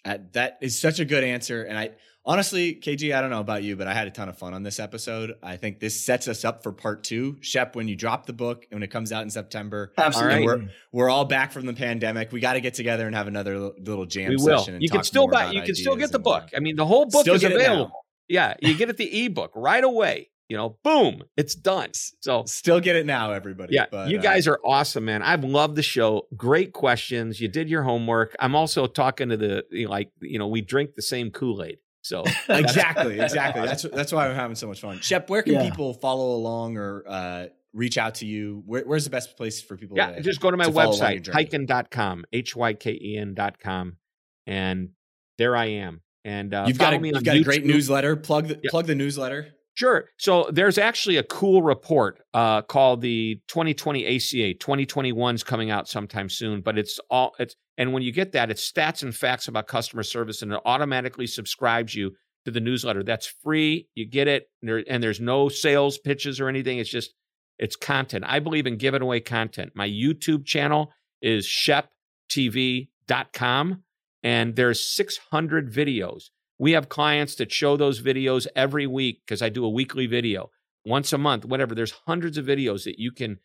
[SPEAKER 1] Uh, that is such a good answer. And I honestly, KG, I don't know about you, but I had a ton of fun on this episode. I think this sets us up for part two. Shep, when you drop the book and when it comes out in September,
[SPEAKER 2] absolutely,
[SPEAKER 1] we're we're all back from the pandemic. We got to get together and have another little jam session.
[SPEAKER 3] we
[SPEAKER 1] will.
[SPEAKER 3] You can still buy. You can still get the book. I mean, the whole book still is available. Yeah, you get it the ebook right away you know, boom, it's done. So
[SPEAKER 1] still get it now, everybody.
[SPEAKER 3] Yeah, but, you uh, guys uh, are awesome, man. I've loved the show. Great questions. You did your homework. I'm also talking to the like, you know, we drink the same Kool Aid. So
[SPEAKER 1] exactly, exactly. That's that's why we're having so much fun. Shep, where can yeah. people follow along or uh, reach out to you? Where, where's the best place for people?
[SPEAKER 3] Yeah,
[SPEAKER 1] to,
[SPEAKER 3] just go to my to website, hyken.com, h y k e n.com, and there I am. And uh,
[SPEAKER 1] you've got a, you've got a great newsletter. Plug the, plug the newsletter.
[SPEAKER 3] Sure. So there's actually a cool report uh, called the 2020 ACA. 2021's coming out sometime soon, but it's all it's and when you get that, it's stats and facts about customer service, and it automatically subscribes you to the newsletter. That's free. You get it, and, there, and there's no sales pitches or anything. It's just it's content. I believe in giving away content. My YouTube channel is sheptv.com, and there's 600 videos. We have clients that show those videos every week because I do a weekly video once a month, whatever. There's hundreds of videos that you can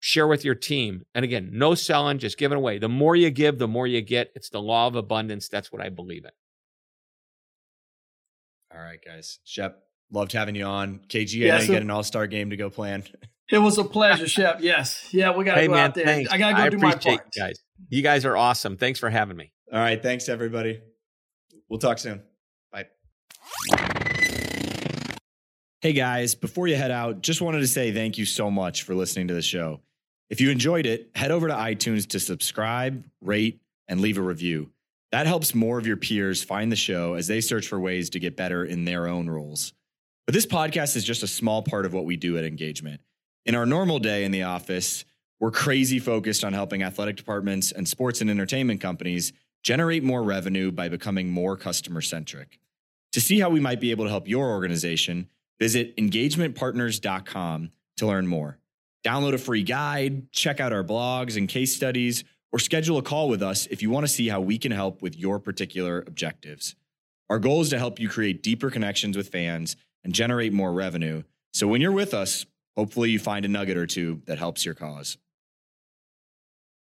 [SPEAKER 3] share with your team. And again, no selling, just giving away. The more you give, the more you get. It's the law of abundance. That's what I believe in.
[SPEAKER 1] All right, guys. Shep, loved having you on. KG, yeah, I know so you get an all star game to go plan.
[SPEAKER 2] It was a pleasure, Shep. Yes. Yeah, we got to hey, go man, out there. Thanks. I got to go I do my part. You
[SPEAKER 3] guys. You guys are awesome. Thanks for having me.
[SPEAKER 1] All right. Thanks, everybody. We'll talk soon. Hey guys, before you head out, just wanted to say thank you so much for listening to the show. If you enjoyed it, head over to iTunes to subscribe, rate, and leave a review. That helps more of your peers find the show as they search for ways to get better in their own roles. But this podcast is just a small part of what we do at Engagement. In our normal day in the office, we're crazy focused on helping athletic departments and sports and entertainment companies generate more revenue by becoming more customer centric. To see how we might be able to help your organization, visit engagementpartners.com to learn more. Download a free guide, check out our blogs and case studies, or schedule a call with us if you want to see how we can help with your particular objectives. Our goal is to help you create deeper connections with fans and generate more revenue. So when you're with us, hopefully you find a nugget or two that helps your cause.